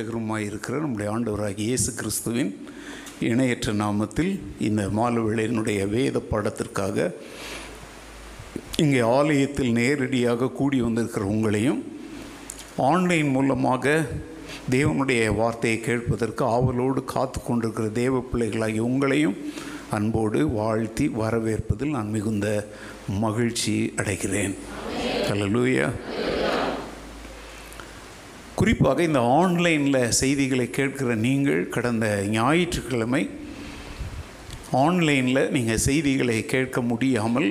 இரட்சகருமாய் இருக்கிற நம்முடைய ஆண்டவராகிய இயேசு கிறிஸ்துவின் இணையற்ற நாமத்தில் இந்த மாலவேளையினுடைய வேத பாடத்திற்காக இங்கே ஆலயத்தில் நேரடியாக கூடி வந்திருக்கிற உங்களையும் ஆன்லைன் மூலமாக தேவனுடைய வார்த்தையை கேட்பதற்கு ஆவலோடு காத்து கொண்டிருக்கிற தேவ பிள்ளைகளாகிய உங்களையும் அன்போடு வாழ்த்தி வரவேற்பதில் நான் மிகுந்த மகிழ்ச்சி அடைகிறேன். ஹalleluya குறிப்பாக இந்த ஆன்லைனில் செய்திகளை கேட்கிற நீங்கள் கடந்த ஞாயிற்றுக்கிழமை ஆன்லைனில் நீங்கள் செய்திகளை கேட்க முடியாமல்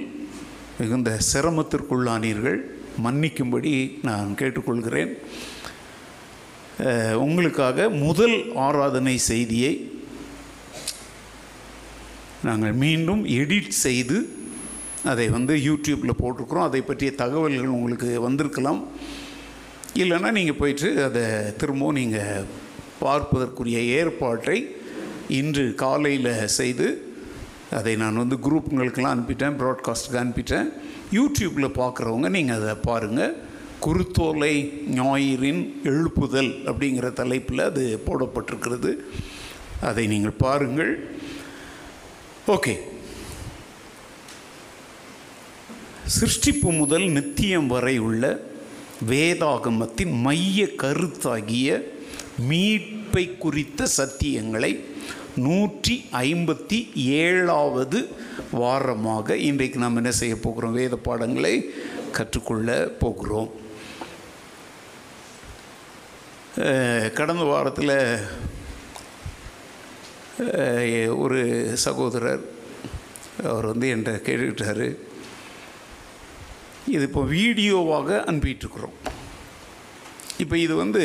மிகுந்த சிரமத்திற்குள்ளானீர்கள். மன்னிக்கும்படி நான் கேட்டுக்கொள்கிறேன். உங்களுக்காக முதல் ஆராதனை செய்தியை நாங்கள் மீண்டும் எடிட் செய்து அதை வந்து யூடியூப்பில் போட்டிருக்கிறோம். அதை பற்றிய தகவல்கள் உங்களுக்கு வந்திருக்கலாம். இல்லைன்னா நீங்கள் போயிட்டு அதை திரும்பவும் நீங்கள் பார்ப்பதற்குரிய ஏற்பாட்டை இன்று காலையில் செய்து அதை நான் வந்து குரூப்புங்களுக்கெல்லாம் அனுப்பிட்டேன் ப்ராட்காஸ்ட்டுக்கு அனுப்பிட்டேன். யூடியூப்பில் பார்க்குறவங்க நீங்கள் அதை பாருங்கள் குருத்தோலை ஞாயிறின் எழுப்புதல் அப்படிங்கிற தலைப்பில் அது போடப்பட்டிருக்கிறது. அதை நீங்கள் பாருங்கள். ஓகே. சிருஷ்டிப்பு முதல் நித்தியம் வரை உள்ள வேதாகமத்தின் மைய கருத்தாகிய மீட்பை குறித்த சத்தியங்களை நூற்றி ஐம்பத்தி ஏழாவது வாரமாக இன்றைக்கு நாம் என்ன செய்ய போகிறோம்? வேத பாடங்களை கற்றுக்கொள்ள போகிறோம். கடந்த வாரத்தில் ஒரு சகோதரர் அவர் வந்து என்கிட்ட கேட்டுக்கிட்டாரு. இது இப்போ வீடியோவாக அனுப்பிட்டுருக்குறோம் இப்போ இது வந்து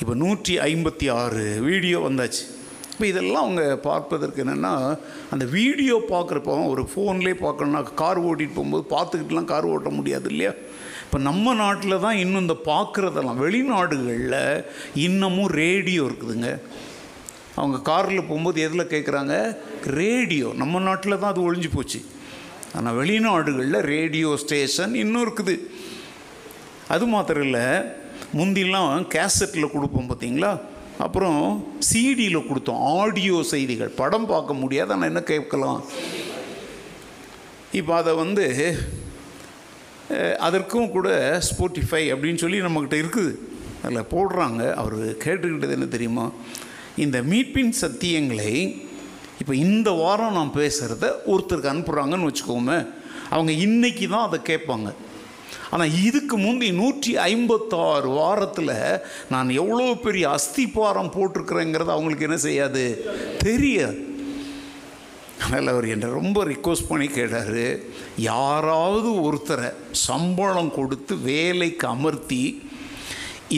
இப்போ நூற்றி ஐம்பத்தி ஆறு வீடியோ வந்தாச்சு. இப்போ இதெல்லாம் அவங்க பார்ப்பதற்கு என்னென்னா அந்த வீடியோ பார்க்குறப்போ ஒரு ஃபோன்லேயே பார்க்கணுன்னா கார் ஓட்டிகிட்டு போகும்போது பார்த்துக்கிட்டுலாம் கார் ஓட்ட முடியாது இல்லையா? இப்போ நம்ம நாட்டில் தான் இன்னும் இந்த பார்க்குறதெல்லாம் வெளிநாடுகளில் இன்னமும் ரேடியோ இருக்குதுங்க. அவங்க காரில் போகும்போது எதில் கேட்குறாங்க? ரேடியோ. நம்ம நாட்டில் தான் அது ஒழிஞ்சு போச்சு. ஆனால் வெளிநாடுகளில் ரேடியோ ஸ்டேஷன் இன்னும் இருக்குது. அது மாத்திரம் இல்லை முந்திலாம் கேசட்டில் கொடுப்போம் பார்த்தீங்களா அப்புறம் சிடியில் கொடுத்தோம் ஆடியோ செய்திகள். படம் பார்க்க முடியாது ஆனால் என்ன கேட்கலாம்? இப்போ அதை வந்து அதற்கும் கூட ஸ்போட்டிஃபை அப்படின்னு சொல்லி நம்மக்கிட்ட இருக்குது. அதில் போடுறாங்க அவர் கேட்டுக்கிட்டது என்ன தெரியுமா? இந்த மீட்பின் சத்தியங்களை இப்போ இந்த வாரம் நான் பேசுகிறத ஒருத்தருக்கு அனுப்புகிறாங்கன்னு வச்சுக்கோமே அவங்க இன்னைக்கு தான் அதை கேட்பாங்க. ஆனால் இதுக்கு முந்தி நூற்றி ஐம்பத்தாறு வாரத்தில் நான் எவ்வளோ பெரிய அஸ்திபாரம் போட்டிருக்கிறேங்கிறது அவங்களுக்கு என்ன செய்யாது? தெரியாது. அதனால் அவர் என்னை ரொம்ப ரிக்வஸ்ட் பண்ணி கேட்டார் யாராவது ஒருத்தரை சம்பளம் கொடுத்து வேலைக்கு அமர்த்தி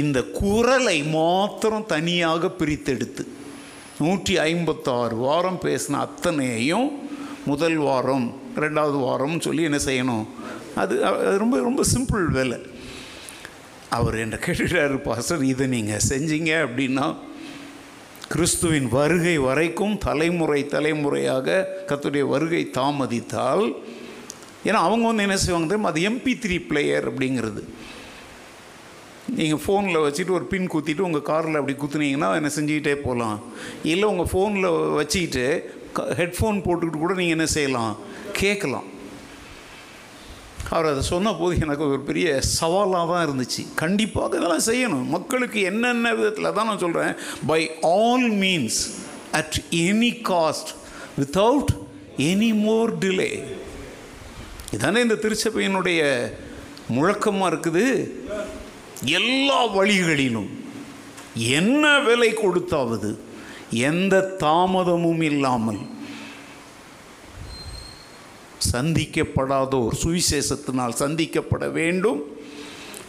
இந்த குரலை மாத்திரம் தனியாக பிரித்தெடுத்து நூற்றி ஐம்பத்தாறு வாரம் பேசின அத்தனையையும் முதல் வாரம் ரெண்டாவது வாரம்னு சொல்லி என்ன செய்யணும்? அது அது ரொம்ப ரொம்ப சிம்பிள் வேலை. அவர் என்ன கேட்டுட்டார் பாஸ்டர் இதை நீங்கள் செஞ்சீங்க அப்படின்னா கிறிஸ்துவின் வருகை வரைக்கும் தலைமுறை தலைமுறையாக கத்துடைய வருகை தாமதித்தால் ஏன்னா அவங்க வந்து என்ன செய்வாங்க தெரியுமா? அது எம்பி த்ரீ பிளேயர் அப்படிங்கிறது. நீங்கள் ஃபோனில் வச்சுட்டு ஒரு பின் குத்திட்டு உங்கள் காரில் அப்படி குத்துனீங்கன்னா என்ன செஞ்சுக்கிட்டே போகலாம் இல்லை உங்கள் ஃபோனில் வச்சுக்கிட்டு ஹெட்ஃபோன் போட்டுக்கிட்டு கூட நீங்கள் என்ன செய்யலாம்? கேட்கலாம். அவர் அதை சொன்ன போது எனக்கு ஒரு பெரிய சவாலாக தான் இருந்துச்சு. கண்டிப்பாக இதெல்லாம் செய்யணும். மக்களுக்கு என்னென்ன விதத்தில் தான் நான் சொல்கிறேன் by all means at any cost without any more delay இதானே இந்த திருச்சபையினுடைய முழக்கமாக இருக்குது? எல்லா வழிகளிலும் என்ன விலை கொடுத்தாவது எந்த தாமதமும் இல்லாமல் சந்திக்கப்படாதோர் சுவிசேஷத்தினால் சந்திக்கப்பட வேண்டும்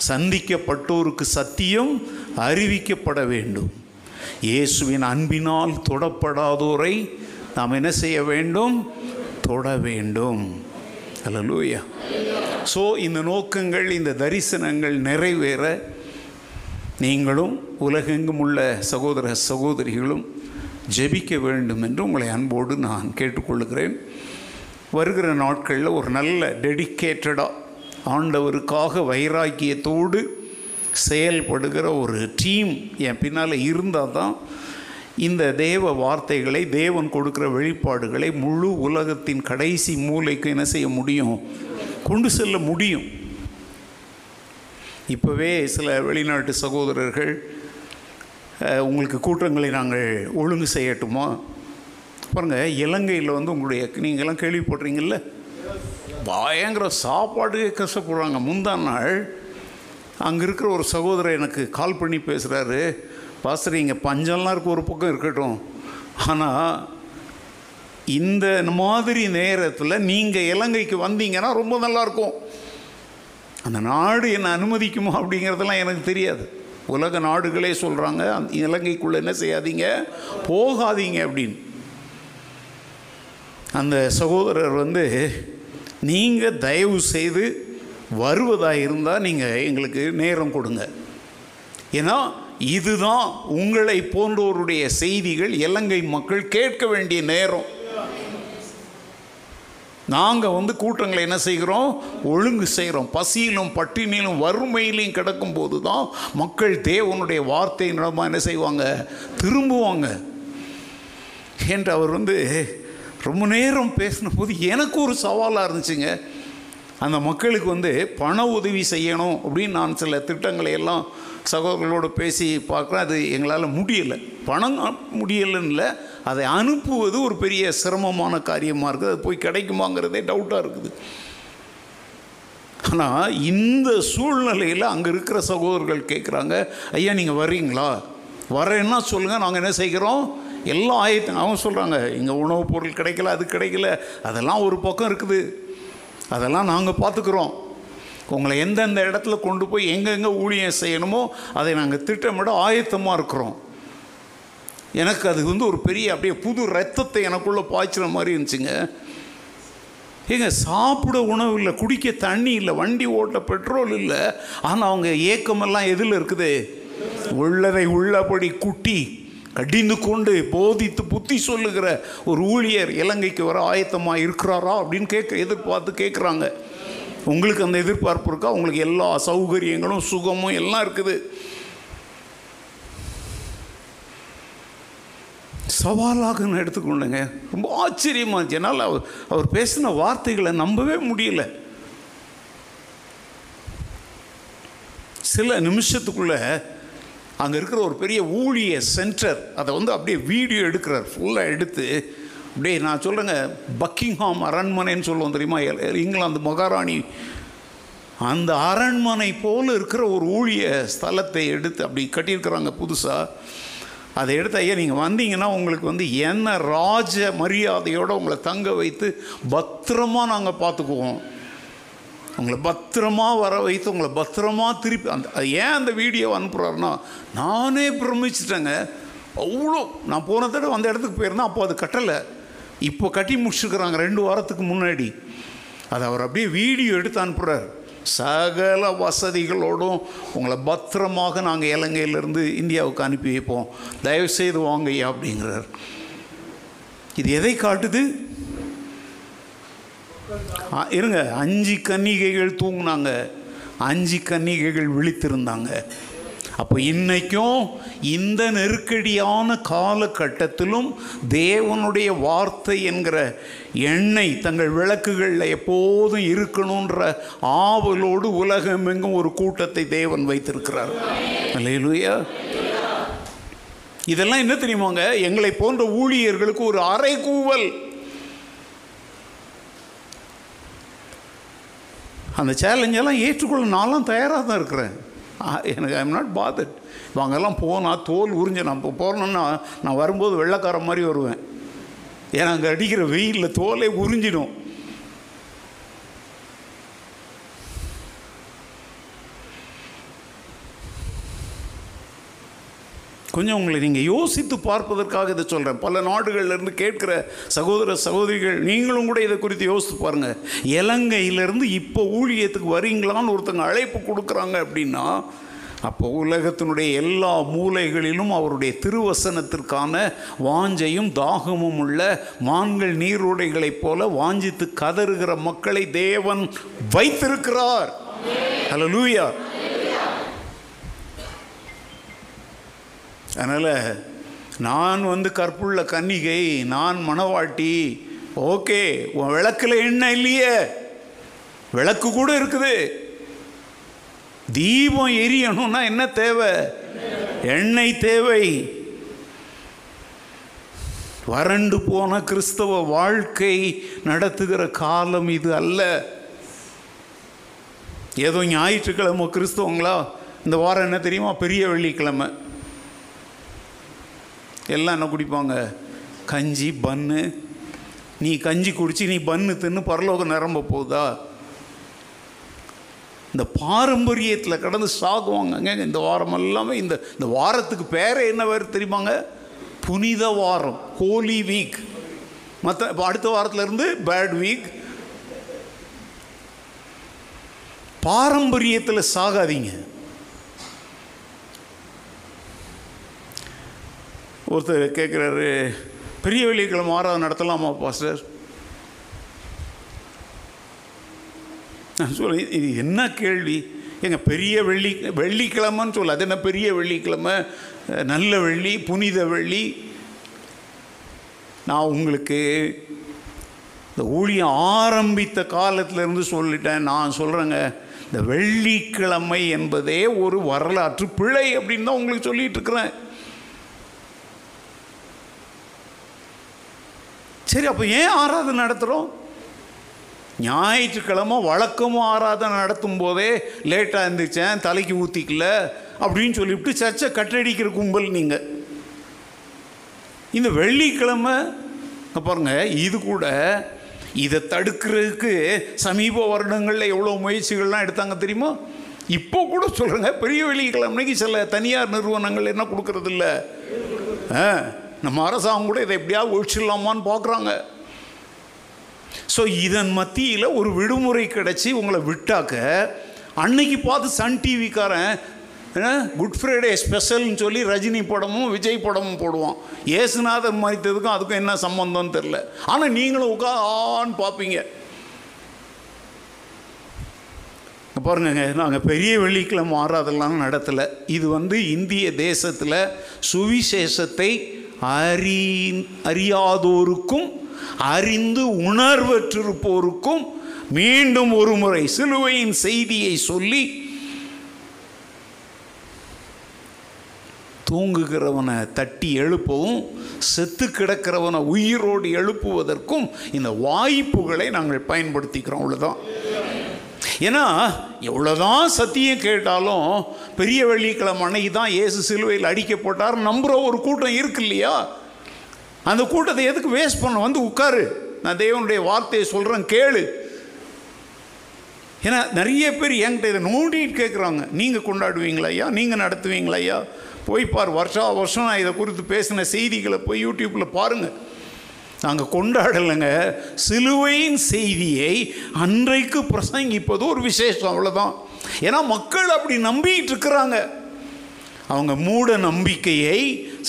சந்திக்கப்பட்டோருக்கு சத்தியம் அறிவிக்கப்பட வேண்டும். இயேசுவின் அன்பினால் தொடப்படாதோரை நாம் என்ன செய்ய வேண்டும்? தொட வேண்டும். அல்லூயா ஸோ இந்த நோக்கங்கள் இந்த தரிசனங்கள் நிறைவேற நீங்களும் உலகெங்கும் உள்ள சகோதர சகோதரிகளும் ஜெபிக்க வேண்டும் என்று உங்களை அன்போடு நான் கேட்டுக்கொள்கிறேன் வருகிற நாட்களில் ஒரு நல்ல டெடிக்கேட்டடாக ஆண்டவருக்காக வைராக்கியத்தோடு செயல்படுகிற ஒரு டீம் என் பின்னால் இருந்தால் தான் இந்த தேவ வார்த்தைகளை தேவன் கொடுக்குற வெளிப்பாடுகளை முழு உலகத்தின் கடைசி மூலைக்கு என்ன செய்ய முடியும்? கொண்டு செல்ல முடியும். இப்போவே சில வெளிநாட்டு சகோதரர்கள் உங்களுக்கு கூட்டங்களை நாங்கள் ஒழுங்கு செய்யட்டுமா? பாருங்கள் இலங்கையில் வந்து உங்களுடைய நீங்கள்லாம் கேள்விப்படுறீங்கள பயங்கர சாப்பாடுக்கே கஷ்டப்படுறாங்க. முந்தா நாள் அங்கே இருக்கிற ஒரு சகோதரர் எனக்கு கால் பண்ணி பேசுகிறாரு பாஸ்டர் இங்கே பஞ்சம்லாம் இருக்க ஒரு பக்கம் இருக்கட்டும். ஆனால் இந்த மாதிரி நேரத்தில் நீங்கள் இலங்கைக்கு வந்தீங்கன்னா ரொம்ப நல்லாயிருக்கும். அந்த நாடு என்னை அனுமதிக்குமா அப்படிங்கிறதெல்லாம் எனக்கு தெரியாது. உலக நாடுகளே சொல்கிறாங்க அந்த இலங்கைக்குள்ளே என்ன செய்யாதீங்க போகாதீங்க அப்படின்னு. அந்த சகோதரர் வந்து நீங்கள் தயவு செய்து வருவதாக இருந்தால் நீங்கள் எங்களுக்கு நேரம் கொடுங்க. ஏன்னா இதுதான் உங்களை போன்றோருடைய செய்திகள் இலங்கை மக்கள் கேட்க வேண்டிய நேரம். நாங்கள் வந்து கூட்டங்களை என்ன செய்கிறோம்? ஒழுங்கு செய்கிறோம். பசியிலும் பட்டினியிலும் வறுமையிலையும் கிடக்கும் போது தான் மக்கள் தேவனுடைய வார்த்தை மூலமாக என்ன செய்வாங்க? திரும்புவாங்க. என்று அவர் வந்து ரொம்ப நேரம் பேசின போது எனக்கு ஒரு சவாலாக இருந்துச்சுங்க. அந்த மக்களுக்கு வந்து பண உதவி செய்யணும் அப்படின்னு நான் சில திட்டங்களை எல்லாம் சகோதரர்களோடு பேசி பார்க்குறேன். அது எங்களால் முடியலை. பணம் முடியலைன்னு இல்லை. அதை அனுப்புவது ஒரு பெரிய சிரமமான காரியமாக இருக்குது. அது போய் கிடைக்குமாங்கிறதே டவுட்டாக இருக்குது. ஆனால் இந்த சூழ்நிலையில் அங்கே இருக்கிற சகோதரர்கள் கேட்குறாங்க ஐயா நீங்கள் வர்றீங்களா? வரேன்னா சொல்லுங்கள் நாங்கள் என்ன செய்கிறோம்? எல்லாம் ஆயத்தம் அவங்க சொல்கிறாங்க இங்கே உணவுப் பொருள் கிடைக்கல அது கிடைக்கல அதெல்லாம் ஒரு பக்கம் இருக்குது. அதெல்லாம் நாங்கள் பார்த்துக்குறோம் உங்களை எந்தெந்த இடத்துல கொண்டு போய் எங்கெங்கே ஊழியம் செய்யணுமோ அதை நாங்கள் திட்டமிட ஆயத்தமாக இருக்கிறோம். எனக்கு அது வந்து ஒரு பெரிய அப்படியே புது ரத்தத்தை எனக்குள்ளே பாய்ச்சுற மாதிரி இருந்துச்சுங்க. ஏங்க சாப்பிட உணவு இல்லை குடிக்க தண்ணி இல்லை வண்டி ஓட்ட பெட்ரோல் இல்லை ஆனால் அவங்க ஏக்கமெல்லாம் எதில் இருக்குது? உள்ளதை உள்ளபடி குட்டி கடிந்து கொண்டு போதித்து புத்தி சொல்லுகிற ஒரு ஊழியர் இலங்கைக்கு வர ஆயத்தமாக இருக்கிறாரா அப்படின்னு கேட்க எதிர்பார்த்து கேட்குறாங்க. உங்களுக்கு அந்த எதிர்பார்ப்பு இருக்கா? உங்களுக்கு எல்லா சௌகரியங்களும் சுகமும் எல்லாம் இருக்குது. சவாலாக நான் எடுத்துக்கொண்டேங்க. ரொம்ப ஆச்சரியமாக இருந்துச்சு. என்னால் அவர் அவர் பேசின வார்த்தைகளை நம்பவே முடியல. சில நிமிஷத்துக்குள்ள அங்கே இருக்கிற ஒரு பெரிய ஊழிய சென்டர் அதை வந்து அப்படியே வீடியோ எடுக்கிறார். ஃபுல்லாக எடுத்து அப்படியே நான் சொல்கிறேங்க பக்கிங்ஹாம் அரண்மனைன்னு சொல்லுவோம் தெரியுமா? இங்கிலாந்து மகாராணி. அந்த அரண்மனை போல் இருக்கிற ஒரு ஊழிய ஸ்தலத்தை எடுத்து அப்படி கட்டியிருக்கிறாங்க புதுசாக அதை எடுத்து ஐயா நீங்கள் வந்தீங்கன்னா உங்களுக்கு வந்து என்ன ராஜ மரியாதையோடு உங்களை தங்க வைத்து பத்திரமா நாங்கள் பார்த்துக்குவோம். உங்களை பத்திரமா வர வைத்து உங்களை பத்திரமா திருப்பி அந்த அது ஏன் அந்த வீடியோ அனுப்புகிறாருன்னா நானே பிரமிச்சிட்டேங்க. அவ்வளோ நான் போன தடவை அந்த இடத்துக்கு போயிருந்தேன் அப்போ அது கட்டலை. இப்போ கட்டி முடிச்சிருக்கிறாங்க ரெண்டு வாரத்துக்கு முன்னாடி. அதை அவர் அப்படியே வீடியோ எடுத்து அனுப்புகிறார் சகல வசதிகளோடும் உங்களை பத்திரமாக நாங்கள் இலங்கையிலேருந்து இந்தியாவுக்கு அனுப்பி வைப்போம். தயவுசெய்து வாங்க ஐயா அப்படிங்கிறார். இது எதை காட்டுது? இருங்க. அஞ்சு கன்னிகைகள் தூங்கினாங்க. அஞ்சு கன்னிகைகள் விழித்திருந்தாங்க. அப்போ இன்றைக்கும் இந்த நெருக்கடியான காலகட்டத்திலும் தேவனுடைய வார்த்தை என்கிற எண்ணெய் தங்கள் விளக்குகளில் எப்போதும் இருக்கணுன்ற ஆவலோடு உலகமெங்கும் ஒரு கூட்டத்தை தேவன் வைத்திருக்கிறார். அல்லேலூயா. இதெல்லாம் என்ன தெரியுமாங்க? எங்களை போன்ற ஊழியர்களுக்கு ஒரு அறைகூவல். அந்த சேலஞ்செல்லாம் ஏற்றுக்கொள்ள நான்லாம் தயாராக தான் இருக்கிறேன். எனக்கு ஐம் நாட் பாதட் அங்கெல்லாம் போனால் தோல் உறிஞ்சு நான் இப்போ போகிறேன்னா நான் வரும்போது வெள்ளைக்கார மாதிரி வருவேன். ஏன்னா அங்கே அடிக்கிற வெயிலில் தோலே உறிஞ்சிடும். கொஞ்சம் உங்களை நீங்கள் யோசித்து பார்ப்பதற்காக இதை சொல்கிறேன் பல நாடுகள்ல இருந்து கேட்கிற சகோதர சகோதரிகள் நீங்களும் கூட இதை குறித்து யோசித்து பாருங்கள் இலங்கையிலேருந்து இப்போ ஊழியத்துக்கு வரீங்களான்னு ஒருத்தங்க அழைப்பு கொடுக்குறாங்க அப்படின்னா அப்போ உலகத்தினுடைய எல்லா மூலைகளிலும் அவருடைய திருவசனத்திற்கான வாஞ்சையும் தாகமும் உள்ள மான்கள் நீரோடைகளைப் போல வாஞ்சித்து கதறுகிற மக்களை தேவன் வைத்திருக்கிறார். ஹalleluya அதனால் நான் வந்து கற்புள்ள கன்னிகை நான் மணவாட்டி. ஓகே உன் விளக்கில் எண்ணெய் இல்லையே. விளக்கு கூட இருக்குது. தீபம் எரியணும்னா என்ன தேவை? எண்ணெய் தேவை. வறண்டு போன கிறிஸ்தவ வாழ்க்கை நடத்துகிற காலம் இது அல்ல. ஏதோ ஞாயிற்றுக்கிழமை கிறிஸ்தவங்களா? இந்த வாரம் என்ன தெரியுமா? பெரிய வெள்ளிக்கிழமை. எல்லாம் என்ன குடிப்பாங்க? கஞ்சி பன்னு நீ கஞ்சி குடிச்சு நீ பன்னு தின்னு பரலோகம் நிரம்ப போகுதா? இந்த பாரம்பரியத்தில் கடந்து சாகுவாங்கங்க இந்த வாரம் எல்லாமே இந்த இந்த வாரத்துக்கு பேரே என்ன வேறு தெரியுமாங்க? புனித வாரம் ஹோலி வீக். மற்ற இப்போ அடுத்த வாரத்துல இருந்து பேட் வீக். பாரம்பரியத்தில் சாகாதீங்க. ஒருத்தர் கேட்குறாரு பெரிய வெள்ளிக்கிழமை ஆறாவது நடத்தலாமா பாஸ்டர்? நான் சொல்ல இது என்ன கேள்வி? எங்க பெரிய வெள்ளி வெள்ளிக்கிழமைன்னு சொல்ல அது என்ன பெரிய வெள்ளிக்கிழமை? நல்ல வெள்ளி புனித வெள்ளி? நான் உங்களுக்கு இந்த ஊழியம் ஆரம்பித்த காலத்திலேருந்து சொல்லிட்டேன் நான் சொல்கிறேங்க இந்த வெள்ளிக்கிழமை என்பதே ஒரு வரலாற்று பிழை அப்படின்னு தான் உங்களுக்கு சொல்லிகிட்டு இருக்கிறேன். சரி அப்போ ஏன் ஆராதனை நடத்துகிறோம் ஞாயிற்றுக்கிழமை வழக்கமும் ஆராதனை நடத்தும் போதே லேட்டாக இருந்துச்சேன் தலைக்கு ஊற்றிக்கல அப்படின்னு சொல்லிவிட்டு சர்ச்சை கட்டடிக்கிற கும்பல் நீங்கள் இந்த வெள்ளிக்கிழமை பாருங்கள் பாருங்க இது கூட இதை தடுக்கிறதுக்கு சமீப வருடங்களில் எவ்வளோ முயற்சிகள்லாம் எடுத்தாங்க தெரியுமா? இப்போ கூட சொல்கிறேங்க பெரிய வெள்ளிக்கிழமைக்கு சில தனியார் நிறுவனங்கள் என்ன கொடுக்கறதில்ல? ஆ. நம்ம அரசாங்கம் கூட இதை எப்படியாவது ஒழிச்சிடலாமான்னு பார்க்குறாங்க. ஸோ இதன் மத்தியில் ஒரு விடுமுறை கிடச்சி உங்களை விட்டாக்க அன்னைக்கு பார்த்து சன் டிவிக்காரன் குட் ஃப்ரைடே ஸ்பெஷல்னு சொல்லி ரஜினி படமும் விஜய் படமும் போடுவான். ஏசுநாதர் மறித்ததுக்கும் அதுக்கும் என்ன சம்மந்தம்னு தெரில ஆனால் நீங்களும் உட்கா ஆன்னு பார்ப்பீங்க பாருங்க நாங்கள் பெரிய வெள்ளிக்கிழமை ஆறாதெல்லாம் நடத்தலை. இது வந்து இந்திய தேசத்தில் சுவிசேஷத்தை அறி அறியாதோருக்கும் அறிந்து உணர்வற்றிருப்போருக்கும் மீண்டும் ஒரு முறை சிலுவையின் செய்தியை சொல்லி தூங்குகிறவனை தட்டி எழுப்பவும் செத்து கிடக்கிறவனை உயிரோடு எழுப்புவதற்கும் இந்த வாய்ப்புகளை நாங்கள் பயன்படுத்திக்கிறோம். அவ்வளோதான் ஏன்னா எவ்வளோதான் சத்தியம் கேட்டாலும் பெரிய வெள்ளிக்கிழமை அன்னைக்கு தான் ஏசு சிலுவையில் அடிக்கப்பட்டார் நம்புகிற ஒரு கூட்டம் இருக்கு இல்லையா? அந்த கூட்டத்தை எதுக்கு வேஸ்ட் பண்ண? வந்து உட்காரு. நான் தேவனுடைய வார்த்தையை சொல்கிறேன் கேளு. ஏன்னா நிறைய பேர் என்கிட்ட இதை நோண்டிட்டு கேட்குறாங்க நீங்கள் கொண்டாடுவீங்களா ஐயா? நீங்கள் நடத்துவீங்களா ஐயா? போய் பார் வருஷா வருஷம் நான் இதை குறித்து பேசின செய்திகளை போய் யூடியூப்பில் பாருங்கள் நாங்கள் கொண்டாடலைங்க. சிலுவையின் செய்தியை அன்றைக்கு பிரசங்கிப்பது ஒரு விசேஷம் அவ்வளோதான் ஏன்னா மக்கள் அப்படி நம்பிக்கிட்டு இருக்கிறாங்க. அவங்க மூட நம்பிக்கையை